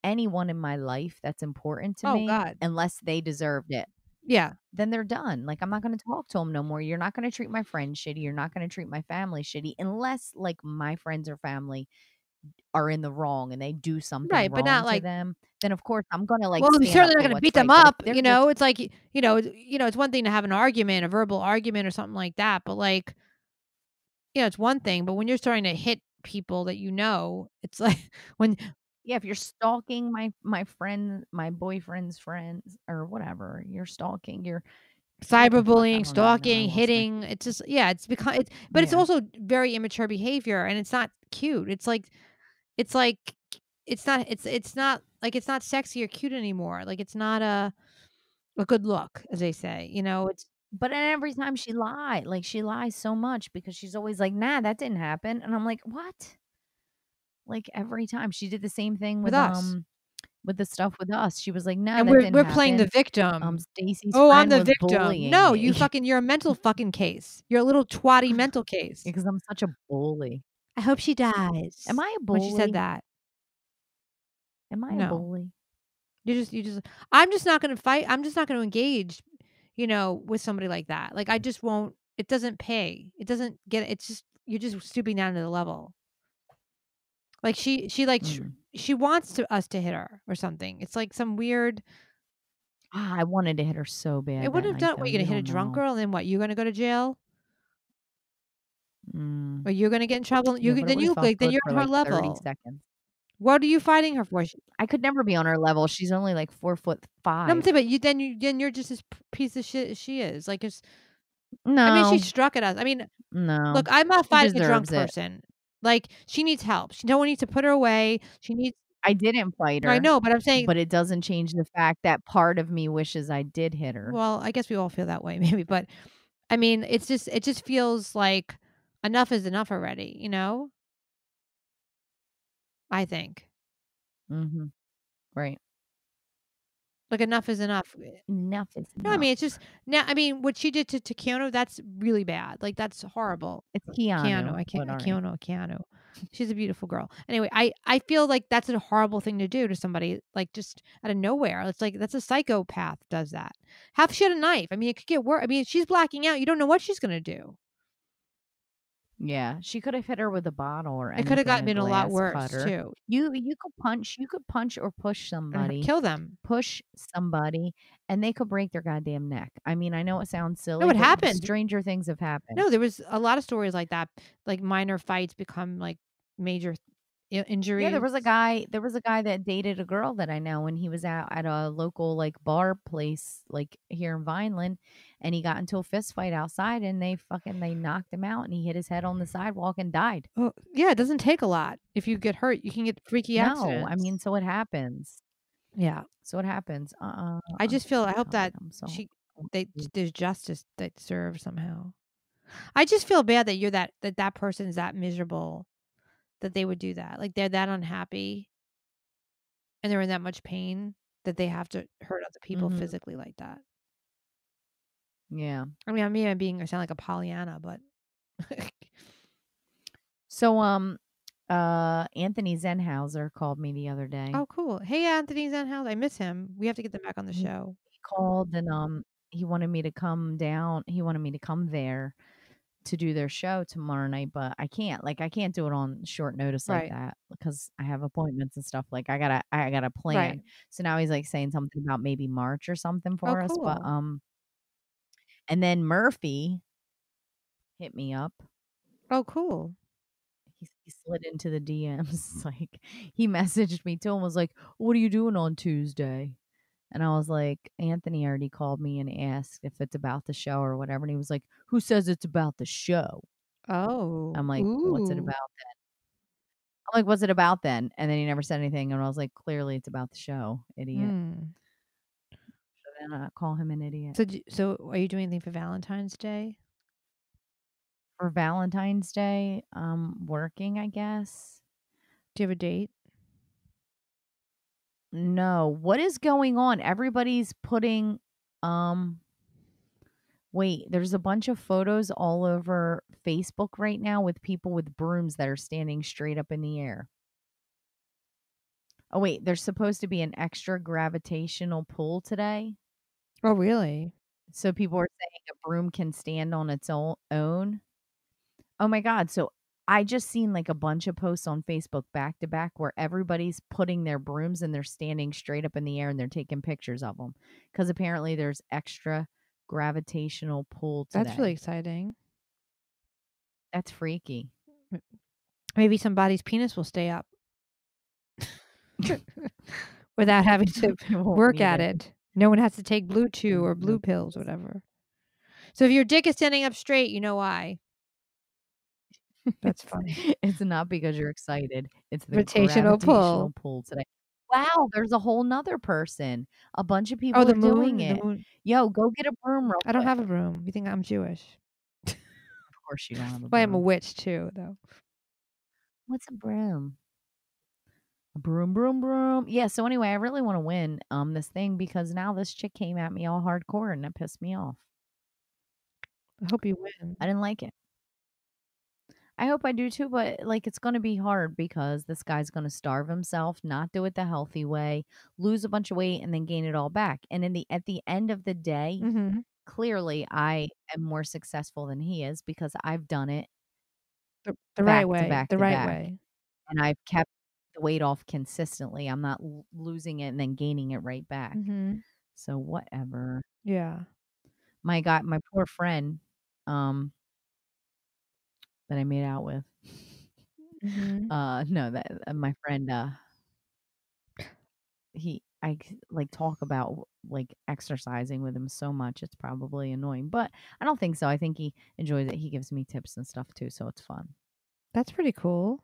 anyone in my life that's important to Oh, me God. unless they deserved it Yeah. then they're done like i'm not going to talk to them no more you're not going to treat my friends shitty you're not going to treat my family shitty unless like my friends or family are in the wrong and they do something Right, but wrong not to like- them then of course i'm going to like well, stand certainly not going to beat them right, up. You just- know, it's like you know, you know, it's one thing to have an argument, a verbal argument, or something like that. But like, you know, it's one thing. But when you're starting to hit people that you know, it's like when yeah if you're stalking my my friend my boyfriend's friends or whatever you're stalking you're What the fuck? I don't cyberbullying. Stalking, hitting. It's just yeah, it's become it's but it's also very immature behavior and it's not cute. It's like it's like it's not it's it's not like it's not sexy or cute anymore. Like it's not a a good look, as they say. You know, it's But every time she lied, like she lies so much because she's always like, "Nah, that didn't happen," and I'm like, "What?" Like every time she did the same thing with, With us. um with the stuff with us. She was like, "No, and we're we're playing the victim. um Stacey's oh, I'm the victim. No, me you fucking you're a mental fucking case. You're a little twatty mental case. because I'm such a bully. I hope she dies. Am I a bully? when she said that? Am I No. a bully? You just you just I'm just not gonna fight. I'm just not gonna engage, you know, with somebody like that. Like I just won't it doesn't pay. It doesn't get it's just you're just stooping down to the level. Like she she like Mm. she wants to us to hit her or something. It's like some weird Ah, I wanted to hit her so bad. it wouldn't have done what you're gonna hit a drunk know. girl and then what, you're gonna go to jail? Mm. Or you're gonna get in trouble? You it then you would've look felt like then you're on her like, 30 level. seconds. What are you fighting her for? She, I could never be on her level. She's only like four foot five. no, I'm saying, but you then you then you're just as piece of shit as she is. Like it's. no, I mean, she struck at us. I mean, no. look, I'm not fighting a drunk it. person. Like she needs help. She no one needs to put her away. She needs. I didn't fight her. I know, but I'm saying. but it doesn't change the fact that part of me wishes I did hit her. Well, I guess we all feel that way, maybe. But I mean, it's just it just feels like enough is enough already. You know. I think mm-hmm. Right. Like enough is enough. Eh, enough is No, I mean it's just now. I mean, what she did to, to Keanu, that's really bad. Like that's horrible. it's Keanu. Keanu, I can't. but uh, all right. Keanu, uh, Keanu. She's a beautiful girl. Anyway, I I feel like that's a horrible thing to do to somebody, like just out of nowhere. It's like that's a psychopath does that. Have she had a knife? I mean, it could get worse. I mean, she's blacking out. You don't know what she's gonna do. Yeah, she could have hit her with a bottle or It could have gotten a lot worse cutter. too. You you could punch, you could punch or push somebody, Kill them. push somebody, and they could break their goddamn neck. I mean, I know it sounds silly. it but happened. Stranger things have happened. No, there was a lot of stories like that. Like minor fights become like major i- injuries. Yeah, there was a guy. There was a guy that dated a girl that I know, and he was out at a local like bar place, like here in Vineland, and he got into a fist fight outside, and they fucking they knocked him out, and he hit his head on the sidewalk and died. Oh, yeah, it doesn't take a lot. If you get hurt, you can get freaky no, accidents. I mean, so it happens. yeah. So it happens. Uh, I just feel. I hope that so she they there's justice that serves somehow. I just feel bad that you're that that that person's that miserable that they would do that. Like they're that unhappy and they're in that much pain that they have to hurt other people Mhm. physically like that. Yeah. I mean, I mean, I'm being I sound like a Pollyanna, but So um, uh, Anthony Zenhauser called me the other day. oh, cool. Hey, Anthony Zenhouse, I miss him. We have to get them back on the show. he called and um he wanted me to come down he wanted me to come there to do their show tomorrow night but i can't like i can't do it on short notice like Right. that because i have appointments and stuff like i gotta i gotta plan so now he's like saying something about maybe march or something for us but um and then murphy hit me up Oh, cool. he, he slid into the DMs. like he messaged me too and was like, "What are you doing on Tuesday?" And I was like, "Anthony already called me and asked if it's about the show or whatever." And he was like, "Who says it's about the show?" Oh, I'm like, "What's it about then?" I'm like, "What's it about then?" And then he never said anything, and I was like, "Clearly, it's about the show, idiot." Mm. So then I call him an idiot So, so are you doing anything for Valentine's Day? for Valentine's Day. Um, working, I guess. Do you have a date? No. What is going on? Everybody's putting um Wait, there's a bunch of photos all over Facebook right now with people with brooms that are standing straight up in the air. Oh wait, there's supposed to be an extra gravitational pull today. Oh, really? So people are saying a broom can stand on its own. Oh my god, so I just seen like a bunch of posts on Facebook back to back where everybody's putting their brooms and they're standing straight up in the air and they're taking pictures of them cuz apparently there's extra gravitational pull today. That's really exciting. That's freaky. Maybe somebody's penis will stay up without having to work at it. No one has to take BlueChew or blue pills, pills. whatever. So if your dick is standing up straight, you know why. That's funny. it's not because you're excited. It's the Rotational pull. pull today. Wow, there's a whole nother person. A bunch of people Oh, are moon. doing it. moon. Yo, go get a broom real I don't quick. have a broom. You think I'm Jewish? Of course you don't have a But I'm a witch too, though. What's a broom? A broom, broom, broom. Yeah. So anyway, I really want to win um this thing because now this chick came at me all hardcore and it pissed me off. I hope you win. I didn't like it. I hope I do too, but like it's going to be hard because this guy's going to starve himself, not do it the healthy way, lose a bunch of weight, and then gain it all back. And in the at the end of the day, Mm-hmm. clearly I am more successful than he is because I've done it The, the right way. back the right back. way. and I've kept the weight off consistently. I'm not l- losing it and then gaining it right back. Mm-hmm. So whatever. Yeah. My God, my poor friend, um, that I made out with. Mm-hmm. Uh, no, that uh, my friend, uh, he I like talk about like exercising with him so much. It's probably annoying, but I don't think so. I think he enjoys it. He gives me tips and stuff too, so it's fun. That's pretty cool.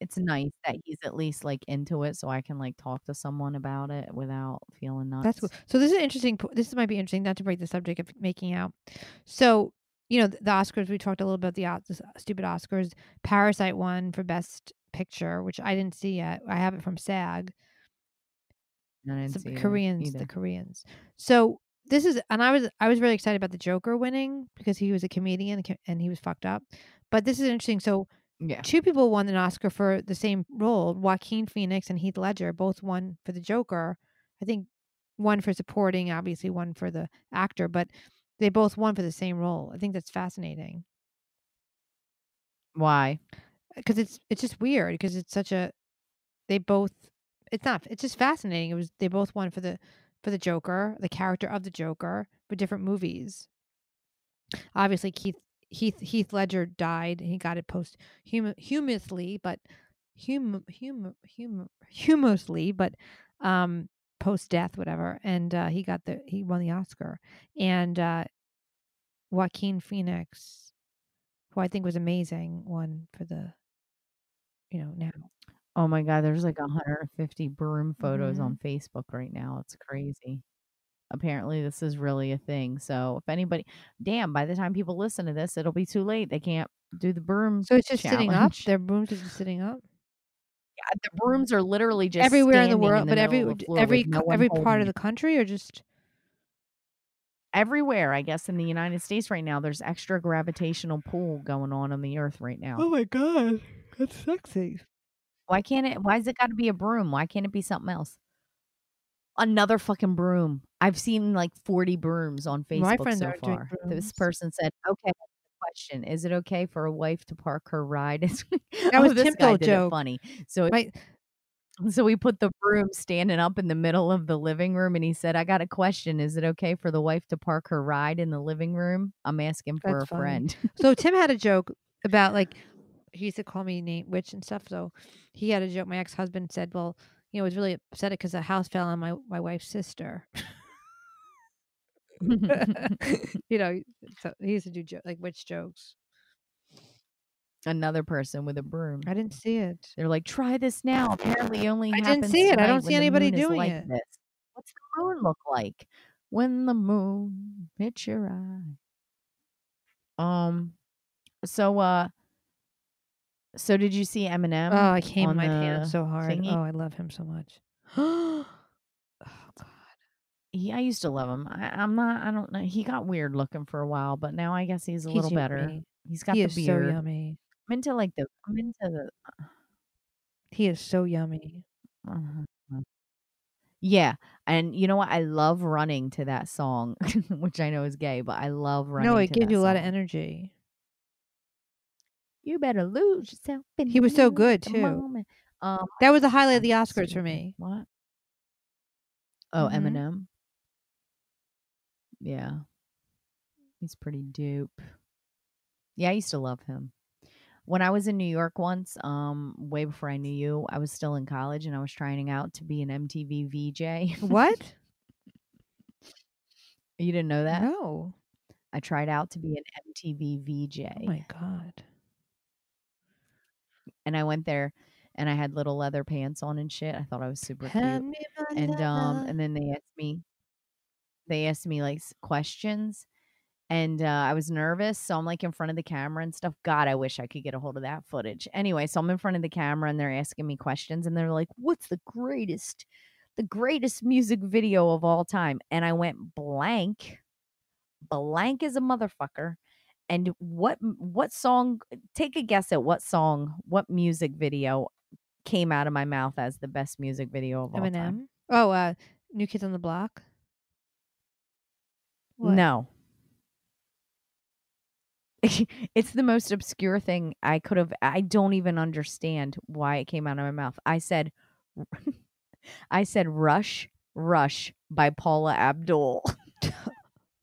It's nice that he's at least like into it, so I can like talk to someone about it without feeling nuts. That's cool. So this is interesting. This might be interesting. Not to break the subject of making out. So you know the Oscars. We talked a little bit about the, the uh, stupid Oscars. Parasite won for Best Picture, which I didn't see yet. I have it from SAG. I didn't Some see it Koreans, the Koreans. So this is, and I was I was really excited about the Joker winning because he was a comedian and and he was fucked up. But this is interesting. So yeah. two people won an Oscar for the same role. Joaquin Phoenix and Heath Ledger both won for the Joker. I think one for supporting, obviously one for the actor, but they both won for the same role. I think that's fascinating Why? because it's it's just weird because it's such a they both it's not it's just fascinating. It was they both won for the for the Joker, the character of the Joker, for different movies. Obviously, Keith Heath Heath Ledger died. and He got it post humously, but hum hum hum humously, but um post death, whatever. And uh, he got the he won the Oscar. And uh, Joaquin Phoenix, who I think was amazing, won for the you know now. Oh my god, there's like 150 broom photos Mhm. on Facebook right now. It's crazy. Apparently, this is really a thing. So, if anybody, damn, by the time people listen to this, it'll be too late. They can't do the broom. So it's just sitting up. Their brooms are just sitting up Yeah, the brooms are literally just everywhere in the world, the but every middle of the floor every no every part of the country, or just everywhere. I guess in the United States right now, there's extra gravitational pull going on on the Earth right now. Oh my god, that's sexy. Why can't it? Why has it got to be a broom? Why can't it be something else? Another fucking broom. I've seen like 40 brooms on Facebook so far. This person said, "Okay, question: Is it okay for a wife to park her ride?" that oh, was this guy did joke. it funny. So, My so we put the broom standing up in the middle of the living room, and he said, "I got a question: Is it okay for the wife to park her ride in the living room?" I'm asking for That's a funny. friend. so Tim had a joke about like he used to call me name witch and stuff. So he had a joke. My ex husband said, "Well, you know, it was really upset because the house fell on my my wife's sister." you know, so he used to do jo- like witch jokes. Another person with a broom. I didn't see it. They're like, try this now. Apparently, only I didn't see it. I don't see anybody doing like it. This. What's the moon look like? When the moon hits your eye. Um. So, uh. So, did you see Eminem? Oh, I came my hand the so hard. thingy? Oh, I love him so much. oh God. He, I used to love him. I, I'm not. I don't know. He got weird looking for a while, but now I guess he's a He's little better. He's got He the is so beard. yummy. I'm into like the. I'm into the. He is so yummy. Uh-huh. Yeah, and you know what? I love running to that song, which I know is gay, but I love running. No, it gives you a lot of energy. You better lose yourself. In He was so good, too. Um, That was the highlight of the Oscars for me. What? Oh, Mhm. Eminem. Yeah, he's pretty dope. Yeah, I used to love him. When I was in New York once, um, way before I knew you, I was still in college and I was trying out to be an MTV VJ. What? you didn't know that? No. I tried out to be an MTV VJ. Oh my God. and I went there and I had little leather pants on and shit. I thought I was super Hand cute. And um and then they asked me they asked me like questions and uh, I was nervous, so I'm like in front of the camera and stuff. God, I wish I could get a hold of that footage. Anyway, so I'm in front of the camera and they're asking me questions and they're like, "What's the greatest the greatest music video of all time?" And I went blank. Blank as a motherfucker. And what what song take a guess at what song, what music video came out of my mouth as the best music video of all time? Eminem. Oh, uh, New Kids on the Block. What? No. it's the most obscure thing I could have I don't even understand why it came out of my mouth. I said I said Rush Rush by Paula Abdul.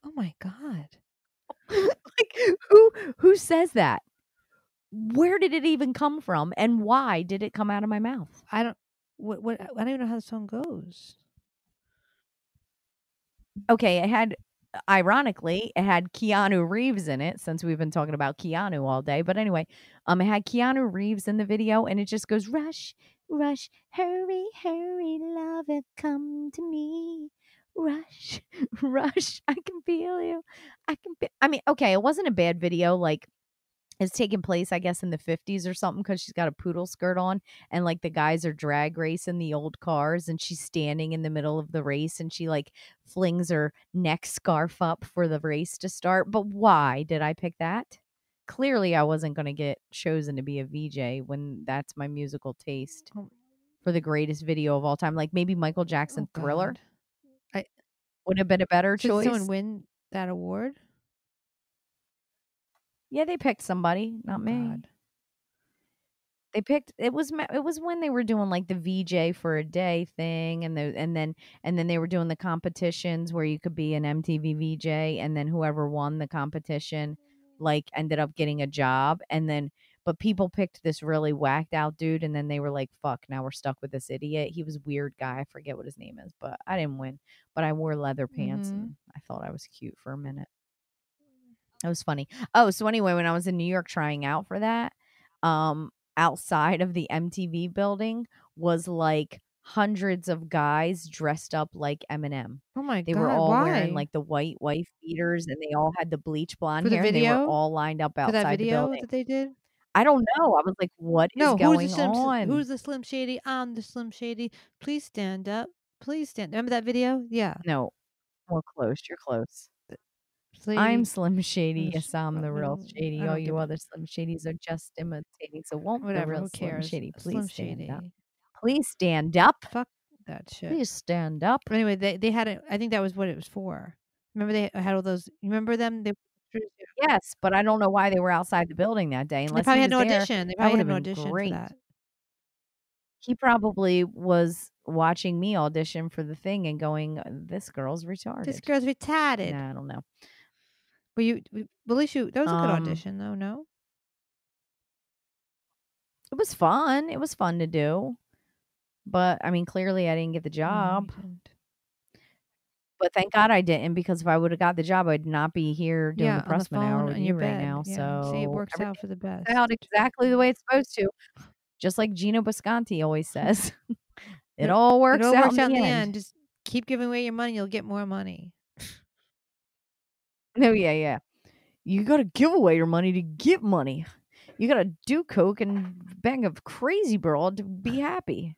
Oh my God. like who who says that? Where did it even come from and why did it come out of my mouth? I don't. What? What? I don't even know how the song goes. okay, I had ironically, it had Keanu Reeves in it since we've been talking about Keanu all day. But anyway, um, it had Keanu Reeves in the video, and it just goes rush, rush, hurry, hurry, lover, come to me. Rush, rush, I can feel you. I can be I mean, okay, it wasn't a bad video, like it's taking place, I guess, in the 50s or something because she's got a poodle skirt on and like the guys are drag racing the old cars and she's standing in the middle of the race and she like flings her neck scarf up for the race to start. But why did I pick that? Clearly, I wasn't going to get chosen to be a VJ when that's my musical taste Oh. for the greatest video of all time. Like maybe Michael oh Jackson Oh, Thriller God. would have been a better Did choice. someone win that award? Yeah, they picked somebody, not me. God. they picked it was it was when they were doing like the VJ for a day thing and the and then and then they were doing the competitions where you could be an MTV VJ and then whoever won the competition like ended up getting a job and then but people picked this really whacked out dude and then they were like fuck now we're stuck with this idiot he was weird guy I forget what his name is but I didn't win but I wore leather pants Mhm. and I thought I was cute for a minute it was funny oh so anyway when I was in New York trying out for that um outside of the MTV building was like hundreds of guys dressed up like Eminem. Oh my They God. were all why? wearing like the white wife beaters and they all had the bleach blonde For the hair and they were all lined up for outside that the video building. that they did. I don't know. I was like, what is No, who's going the Slim? on? Who's the Slim Shady? I'm the Slim Shady. Please stand up. Please stand. Remember that video? Yeah. no, more close. You're close. I'm Slim Shady. Yes, I'm the real Shady. All you other Slim Shadys are just imitating. So won't whatever. the real Who Slim cares? Shady please Slim stand Shady. up? Please stand up. Fuck that shit. Please stand up. Anyway, they they had it. I think that was what it was for. Remember they had all those. Remember them? They Yes, but I don't know why they were outside the building that day. they Unless probably had no there. audition. They probably had been audition great. for that. He probably was watching me audition for the thing and going, "Uh, "This girl's retarded." This girl's retarded. Nah, I don't know. But you, well, at least you. That was a good Um, audition, though. No. It was fun. It was fun to do, but I mean, clearly I didn't get the No, you job. didn't. But thank God I didn't, because if I would have got the job, I'd not be here doing yeah, the on the Prussman hour phone with on you your right bed. now. Yeah. So see, it works everything out for the best. works out exactly the way it's supposed to, just like Gino Bisconti always says. it It- all works it all out works in out the in the end. end. Just keep giving away your money. You'll get more money. No, yeah, yeah. You got to give away your money to get money. You got to do coke and bang a crazy broad to be happy.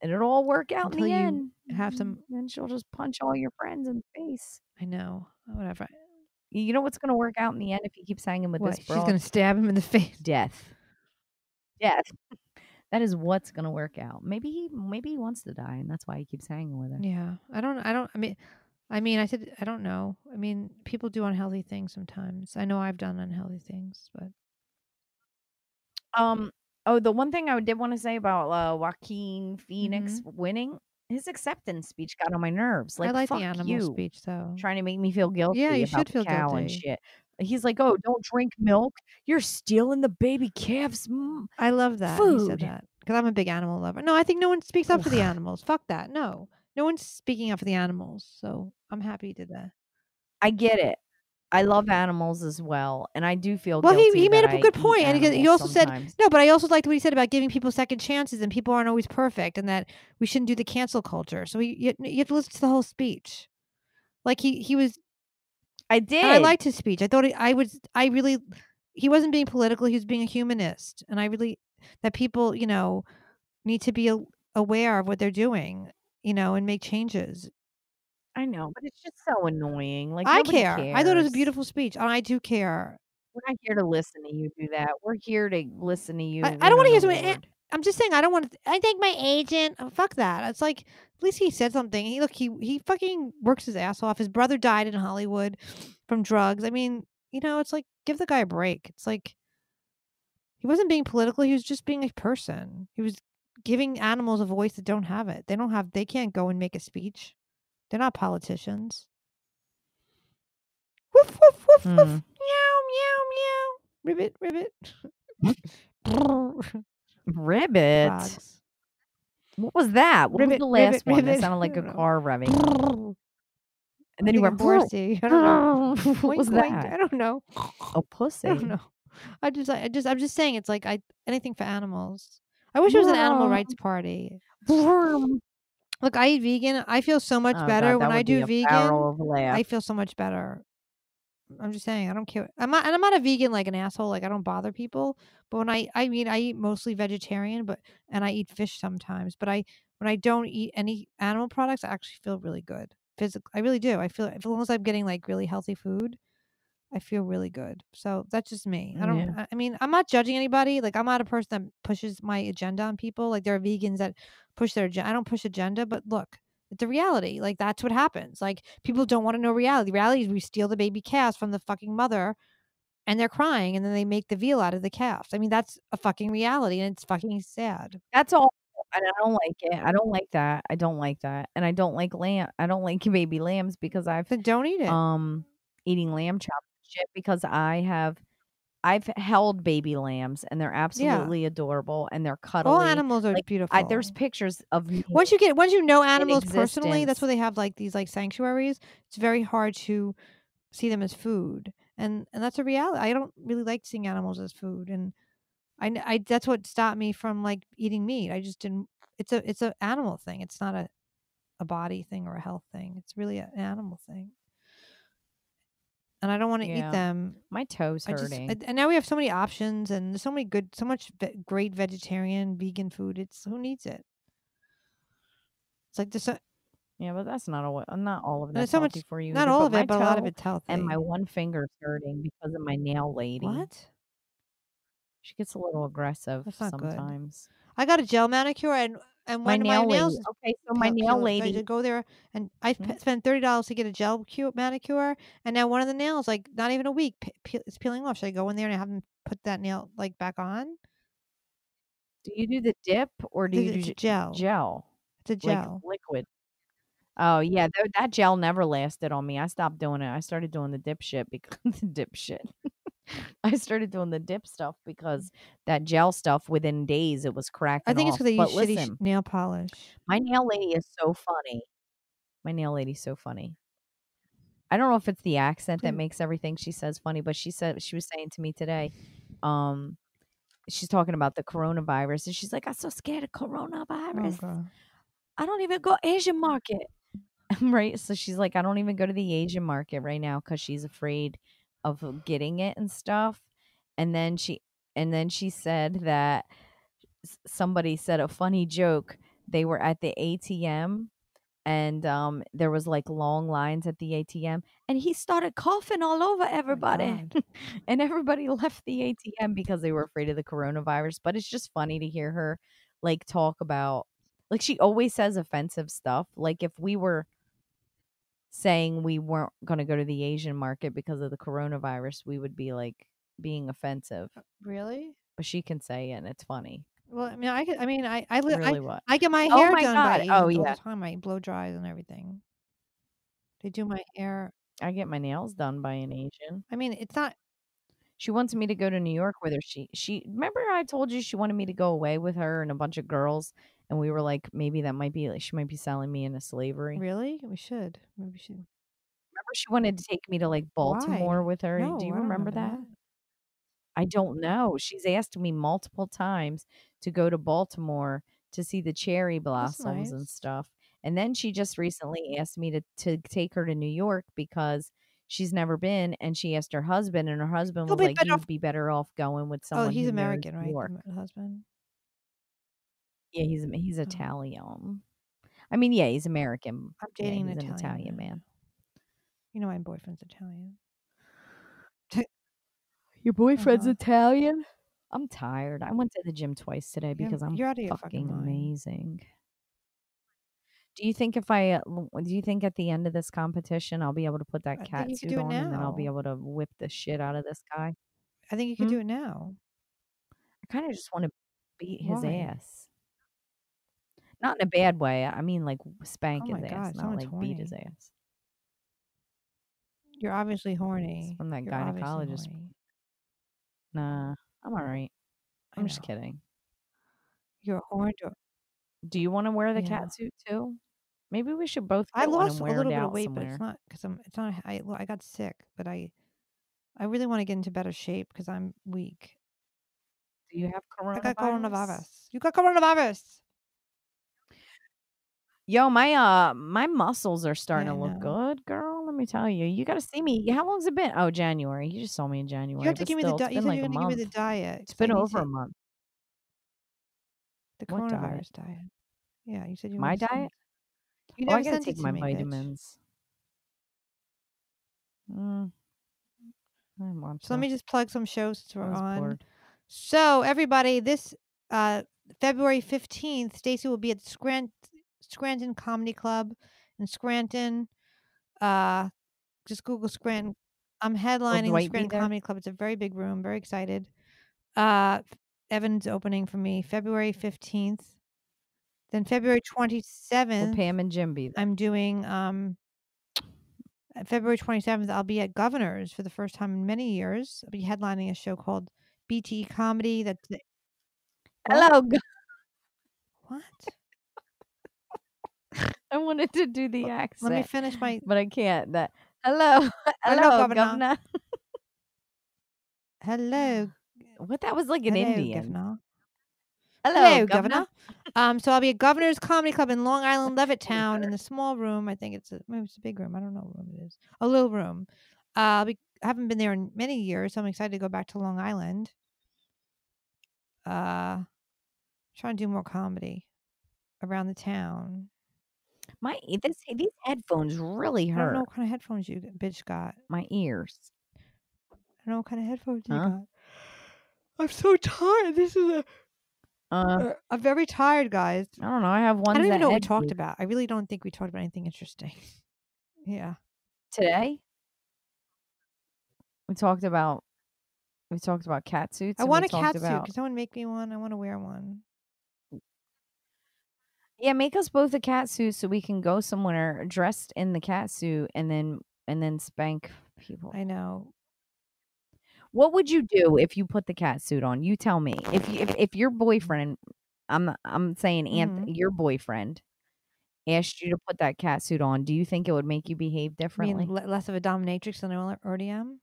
And it'll all work out Until in the end. have some- Then she'll just punch all your friends in the face. I know. Whatever. You know what's going to work out in the end if he keeps hanging with What? this She's gonna stab him in the face. Death. Death. That is what's going to work out. Maybe he maybe he wants to die and that's why he keeps hanging with her. Yeah. I don't. I don't. I mean. I mean, I said I don't know. I mean, people do unhealthy things sometimes. I know I've done unhealthy things, but Um. Oh, the one thing I did want to say about uh, Joaquin Phoenix Mm-hmm. winning, his acceptance speech got on my nerves. Like, I like fuck the animal you, speech though. trying to make me feel guilty. Yeah, you about should the feel cow and shit. He's like, "Oh, don't drink milk. You're stealing the baby calves." Mm. I love that. He said Food. that because I'm a big animal lover. No, I think no one speaks up for the animals. Fuck that. No, no one's speaking up for the animals. So I'm happy did that. I get it. I love animals as well, and I do feel. Well, he- he made up a good point, and he goes- he animals also said- No, but I also liked what he said about giving people second chances, and people aren't always perfect, and that we shouldn't do the cancel culture. So he, you, you have to listen to the whole speech. Like he, he was. I did. I liked his speech. I thought he, I was. I really. He wasn't being political. He was being a humanist, and I really that people, you know, need to be a, aware of what they're doing, you know, and make changes. I know, but it's just so annoying. Like I care. I thought it was a beautiful speech, and I do care. We're not here to listen to you do that. We're here to listen to you. I- I don't wanna hear an some- eh. I'm just saying I don't want to. I think my agent. Oh, fuck that. It's like at least he said something. He look. He he fucking works his ass off. His brother died in Hollywood from drugs. I mean, you know, it's like give the guy a break. It's like he wasn't being political. He was just being a person. He was giving animals a voice that don't have it. They don't have. They can't go and make a speech. They're not politicians. Woof woof woof woof. Hmm. Meow meow meow. Ribbit ribbit. Ribbit. Frogs. What was that? What Ribbit, was the last ribbit, one? That sounded like a car revving. And then you went horsey. I don't know. what was that? I don't know. A pussy. I don't know. I just, I just, I'm just saying, it's like I anything for animals. I wish it was an animal rights party. Look, I eat vegan. I feel so much Oh, better God, when I do vegan. barrel of laugh. I feel so much better. I'm just saying, I don't care. I'm not, and I'm not a vegan like an asshole. Like I don't bother people. But when I, I mean, I eat mostly vegetarian, but and I eat fish sometimes. But I, when I don't eat any animal products, I actually feel really good. Physically, I really do. I feel as long as I'm getting like really healthy food, I feel really good. So that's just me. I don't. Yeah. I- mean, I'm not judging anybody. Like I'm not a person that pushes my agenda on people. Like there are vegans that push their agenda. I don't push agenda, but look, it's a reality. Like that's what happens. Like people don't want to know reality. Reality is we steal the baby calves from the fucking mother and they're crying and then they make the veal out of the calves. I mean, that's a fucking reality and it's fucking sad. That's all. And I don't like it. I don't like that. I don't like that. And I don't like lamb. I don't like baby lambs because I've Then don't eat it. um eating lamb chops shit because I have I've held baby lambs and they're absolutely adorable and they're cuddly. All animals are like, beautiful. I, there's pictures of once you get once you know animals personally, that's why they have like these like sanctuaries. It's very hard to see them as food, and and that's a reality. I don't really like seeing animals as food, and I, I that's what stopped me from like eating meat. I just didn't. It's a it's a animal thing. It's not a a body thing or a health thing. It's really an animal thing. And I don't want to Yeah. eat them. My toes I just, hurting. I- and now we have so many options and there's so many good, so much ve- great vegetarian, vegan food. It's who needs it? It's like this. so, yeah, but that's not all. Uh, not all of that's so much- for you. not either, all of it, but a lot of it's healthy. And my one finger's hurting because of my nail lady. what? She gets a little aggressive not good. sometimes. I got a gel manicure and and My when nail my nails lady. Okay, so my nail I lady. just go there and I Mhm. p- spent thirty dollars to get a gel cu- manicure, and now one of the nails, like not even a week, pe- it's peeling off. Should I go in there and have them put that nail like back on? Do you do the dip or do It's you do gel. Gel. It's a like gel. liquid. Oh yeah, tho- that gel never lasted on me. I stopped doing it. I started doing the dip shit because the dip shit. I started doing the dip stuff because that gel stuff within days it was cracking. I think it's because they But use shitty sh- listen, nail polish. my nail lady is so funny. My nail lady's so funny. I don't know if it's the accent that Mm. makes everything she says funny, but she said she was saying to me today, um, she's talking about the coronavirus, and she's like, "I'm so scared of Oh, coronavirus. God. I don't even go Asian market." right? So she's like, I don't even go to the Asian market right now because she's afraid of getting it and stuff. And then she, and then she said that somebody said a funny joke. They were at the ATM and um there was like long lines at the ATM and he started coughing all over everybody God. and everybody left the ATM because they were afraid of the coronavirus but it's just funny to hear her like talk about like she always says offensive stuff like if we were saying we weren't going to go to the Asian market because of the coronavirus we would be like being offensive uh, Really? but she can say it and it's funny Well, I mean, I I mean, I I, li- really I what I get my Oh hair my done God. by Oh, Asians all yeah. the time. I blow dries and everything. They do my hair. I get my nails done by an Asian I mean, it's not. She wants me to go to New York with her. She she remember I told you she wanted me to go away with her and a bunch of girls, and we were like, maybe that might be like she might be selling me into slavery. Really? We should. Maybe we should. Remember she wanted to take me to like Baltimore with her. No, Do you don't remember that? I don't know. She's asked me multiple times to go to Baltimore to see the cherry blossoms and stuff. And then she just recently asked me to to take her to New York because she's never been and she asked her husband and her husband He'll was be like you'd off- be better off going with oh, someone." Oh, he's American, right? York. Husband. Yeah, he's he's Oh. Italian. I mean, yeah, he's American. I'm Yeah, dating he's an an Italian, Italian man. You know, my boyfriend's Italian. Your boyfriend's Uh-huh. Italian? I'm tired. I went to the gym twice today You're- because I'm you're out of your fucking fucking amazing. Do you think if I uh, do you think at the end of this competition I'll be able to put that cat suit on and then I'll be able to whip the shit out of this guy? I think you could Hmm? do it now. I kind of just want to beat his Why? ass. Not in a bad way. I mean like oh spank Oh his ass, not like beat his ass. You're obviously horny. from that You're gynecologist. Nah, I'm all right. I I'm just kidding. You're horny. Do you want to wear the Yeah. cat suit too? Maybe we should both. I lost a little bit of weight, but it's not because I'm. It's not. I I got sick, but I, I really want to get into better shape because I'm weak. Do you have I coronavirus? got coronavirus. You got coronavirus. Yo, my uh, my muscles are starting I to look good, girl. Let me tell you. You got to see me. How long's it been? Oh, January. You just saw me in January. You have to give me the. it's Di- you been said like to give me the diet. It's been over a month. The What diet? coronavirus diet. Yeah, you said you. My diet? You Oh, I never gotta take my vitamins. Mm. I So let me just plug some shows I we're on. bored. So everybody, this uh February fifteenth, Stacey will be at Scrant- Scranton Comedy Club in Scranton. Uh, just Google Scranton. I'm headlining the Scranton? Comedy Club. It's a very big room. Very excited. Uh, Evan's opening for me February fifteenth. Then February 27th. Will. Pam and Jim be there? I'm doing um uh, February 27th I'll be at Governors for the first time in many years. I'll be headlining a show called BTE Comedy that's the- Hello. What? I wanted to do the accent, Let me finish my but I can't. That hello, hello, Governor. governor. Hello. What that was like an hello, Indian. Governor. Hello, Hello, governor. Governor. um so I'll be at Governors Comedy Club in Long Island Levittown in the small room. I think it's a maybe it's a big room. I don't know what room it is. A little room. Uh I'll be I haven't been there in many years, so I'm excited to go back to Long Island. Uh trying to do more comedy around the town. My e- this eh, these headphones really I don't hurt know what kind of headphones you bitch got. my ears. I don't know what kind of headphones you Huh? got. I'm so tired. This is a. Uh, uh I'm very tired, guys. I don't know. I have one. I don't even know what we talked about. I really don't think we talked about anything interesting. yeah. today. We talked about we talked about cat suits. I and want a cat suit. about- Can someone make me one? I want to wear one. Yeah, make us both a cat suit so we can go somewhere dressed in the cat suit and then and then spank people. I know. What would you do if you put the cat suit on? You tell me. If you, if, if your boyfriend, I'm I'm saying Anth- Mhm. your boyfriend asked you to put that cat suit on, do you think it would make you behave differently? mean, less of a dominatrix than I al- already am.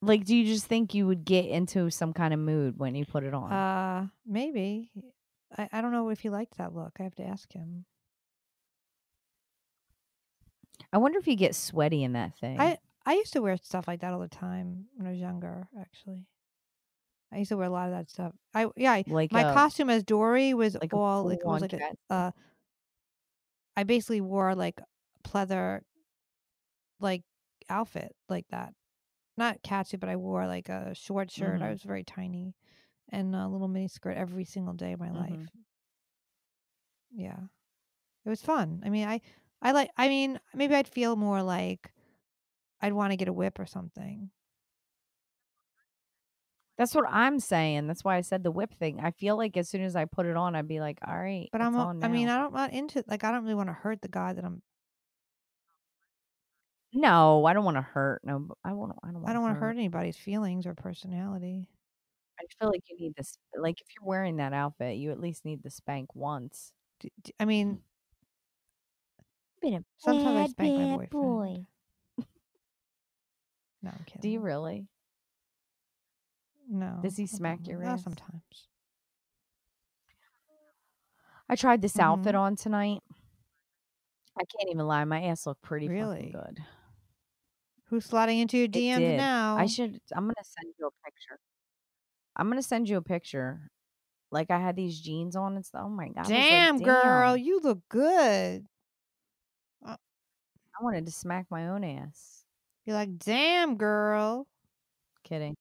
like, do you just think you would get into some kind of mood when you put it on? Uh, maybe. I, I don't know if he liked that look. I have to ask him. I wonder if you get sweaty in that thing. I I used to wear stuff like that all the time when I was younger. Actually, I used to wear a lot of that stuff. I yeah. I, like my a, costume as Dory was like all like was like a, uh. I basically wore like pleather, like outfit like that, not catsuit, but I wore like a short shirt. I Mhm. was very tiny, and a little mini skirt every single day of my Mhm. life. Yeah, it was fun. I mean, I I like. I mean, maybe I'd feel more like I'd want to get a whip or something. That's what I'm saying. That's why I said the whip thing. I feel like as soon as I put it on, I'd be like, all right. But I'm. a- I mean. I don't not into like I don't really want to hurt the guy that I'm. no, I don't want to hurt. No, I won't. I don't. I don't want want to hurt anybody's feelings or personality. I feel like you need this. Like if you're wearing that outfit, you at least need the spank once. D- d- I mean, Been a Sometimes I spank my boyfriend. no, I'm kidding. Do you really? No. Does he smack your ass? Sometimes. I tried this outfit Mhm. on tonight. I can't even lie. My ass looked pretty Really? fucking good. Who's sliding into your DMs did. now? I should. I'm gonna send you a picture. I'm gonna send you a picture. Like I had these jeans on and stuff. Oh my god! Was like, Damn, girl, you look good. I wanted to smack my own ass. You're like, damn, girl. Kidding.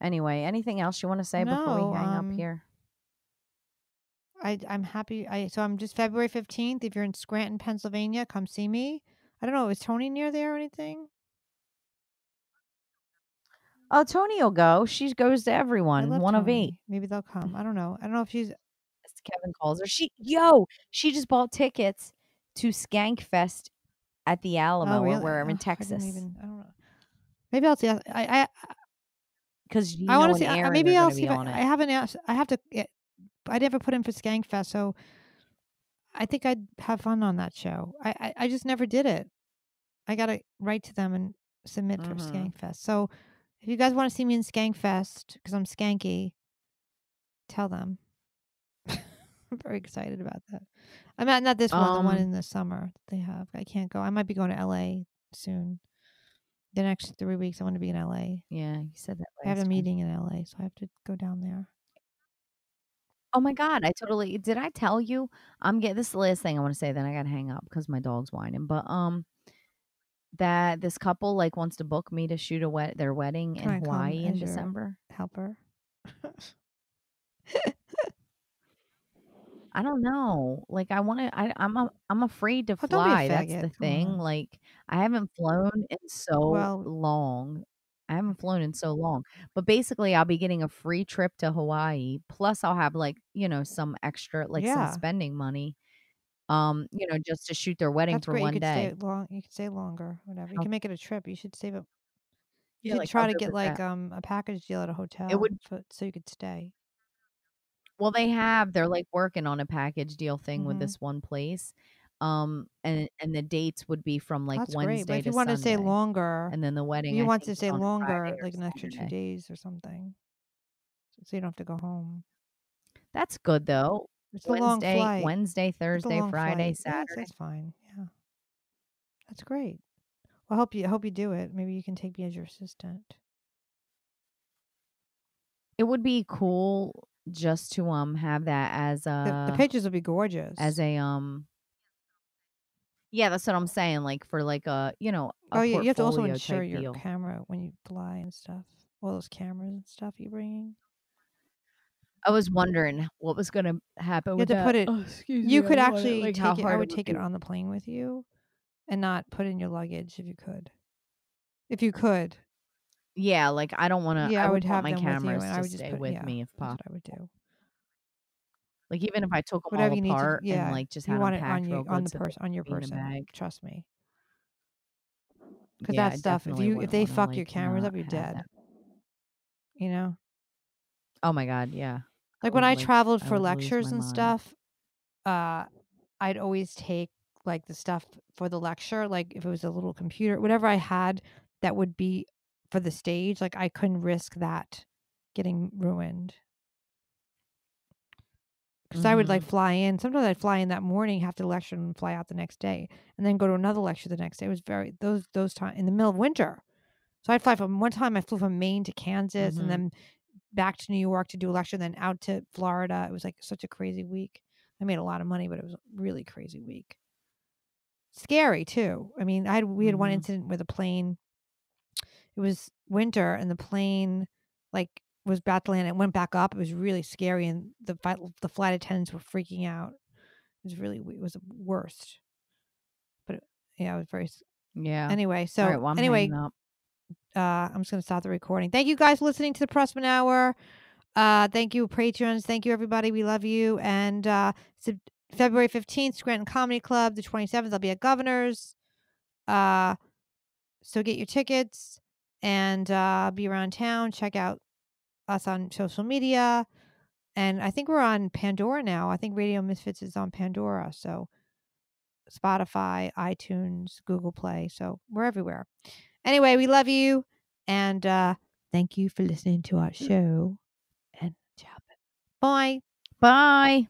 Anyway, anything else you want to say before we hang um, up here? I I'm happy. I so I'm just February fifteenth. If you're in Scranton, Pennsylvania, come see me. I don't know. Is Tony near there or anything? Oh, Tony will go. She goes to everyone. One of Tony. eight. Maybe they'll come. I don't know. I don't know if she's. Kevin calls her. She yo, she just bought tickets to Skankfest at the Alamo oh, really? wherever in Oh, I didn't Texas. even. I don't know. Maybe I'll see. I I Because I want to see. I- Maybe I'll see. If I, I haven't asked. I have to. I never put in for Skankfest, so I think I'd have fun on that show. I I, I just never did it. I gotta write to them and submit for Mhm. Skankfest. So if you guys want to see me in Skankfest because I'm skanky, tell them. I'm very excited about that. I'm not not this one, the one Um, in the summer that they have. I can't go. I might be going to LA soon. The next three weeks, I want to be in LA. Yeah, you said that. I have a meeting in LA, so I have to go down there. Oh my god, I totally did. I tell you, I'm getting this is the last thing I want to say. Then I gotta hang up because my dog's whining. But um, that this couple like wants to book me to shoot a wed their wedding Can I in come Hawaii in December. Helper. I don't know. Like I want to. I I'm a, I'm afraid to Oh, don't be a fly. That's the thing. Like I haven't flown in so Well- long. I haven't flown in so long. But basically, I'll be getting a free trip to Hawaii. Plus, I'll have like you know some extra like Yeah. some spending money. Um, you know, just to shoot their wedding That's for great. one you could day. stay long. You could stay longer. Whatever. You can make it a trip. You should save it. You Yeah, should like, try to get like um a package deal at a hotel. It would- for, so you could stay. Well, they have. They're like working on a package deal thing with Mhm. this one place. Um, and and the dates would be from like That's Wednesday great. But if you want to stay longer, and then the wedding. you I want to stay longer, like an extra two days or something, so you don't have to go home. That's good though. It's Wednesday. Wednesday, Thursday, Friday, flight. Yes, Saturday. that's fine. Yeah, that's great. Well, I hope you I hope you do it. Maybe you can take me as your assistant. It would be cool just to um have that as a the pictures would be gorgeous. as a um. Yeah, that's what I'm saying. Like for like a you know a oh, yeah, you have to also insure your deal. camera when you fly and stuff. All those cameras and stuff you're bringing. I was wondering what was going to happen You with have to that. put it- Oh, excuse You me, could I actually like, take it. I would would take it on the plane with you, and not put in your luggage if you could. If you could, Yeah, like I don't want to. yeah, I, would want have my them with you, cameras I to would just stay put with yeah, me if possible. I would do. Like even if I took them Whatever all need to. apart Yeah, and like just you had want them it packed on you on the so person on your be in a person. bag. Trust me. Because Yeah, that stuff, if you if they fuck your cameras up, you're dead. that. You know, Oh my god, yeah. Like when would, I traveled for my lectures and mind. stuff, uh, I'd always take like the stuff for the lecture, like if it was a little computer, whatever I had that would be for the stage, like I couldn't risk that getting ruined. Because I would like fly in. Sometimes I'd fly in that morning, have to lecture, and fly out the next day, and then go to another lecture the next day. It was very those those time in the middle of winter. So I'd fly from one time. I flew from Maine to Kansas, Mhm. and then back to New York to do a lecture, then out to Florida. It was like such a crazy week. I made a lot of money, but it was a really crazy week. Scary too. I mean, I had we had one Mhm. incident with a plane. It was winter, and the plane like was about to land. It went back up. It was really scary, and the flight the flight attendants were freaking out. It was really it was the worst. But it, yeah, it was very. Yeah. Anyway, so right, well, anyway. Uh, I'm just going to stop the recording. Thank you guys for listening to the Prussman Hour. Uh, thank you, patrons. Thank you, everybody. We love you. And uh, February 15th, Scranton Comedy Club. The 27th, I'll be at Governor's. Uh, so get your tickets and uh, be around town. Check out us on social media. And I think we're on Pandora now. I think Radio Misfits is on Pandora. So Spotify, iTunes, Google Play. So we're everywhere. Anyway, we love you. And uh, thank you for listening to our show. And ciao. Bye. Bye.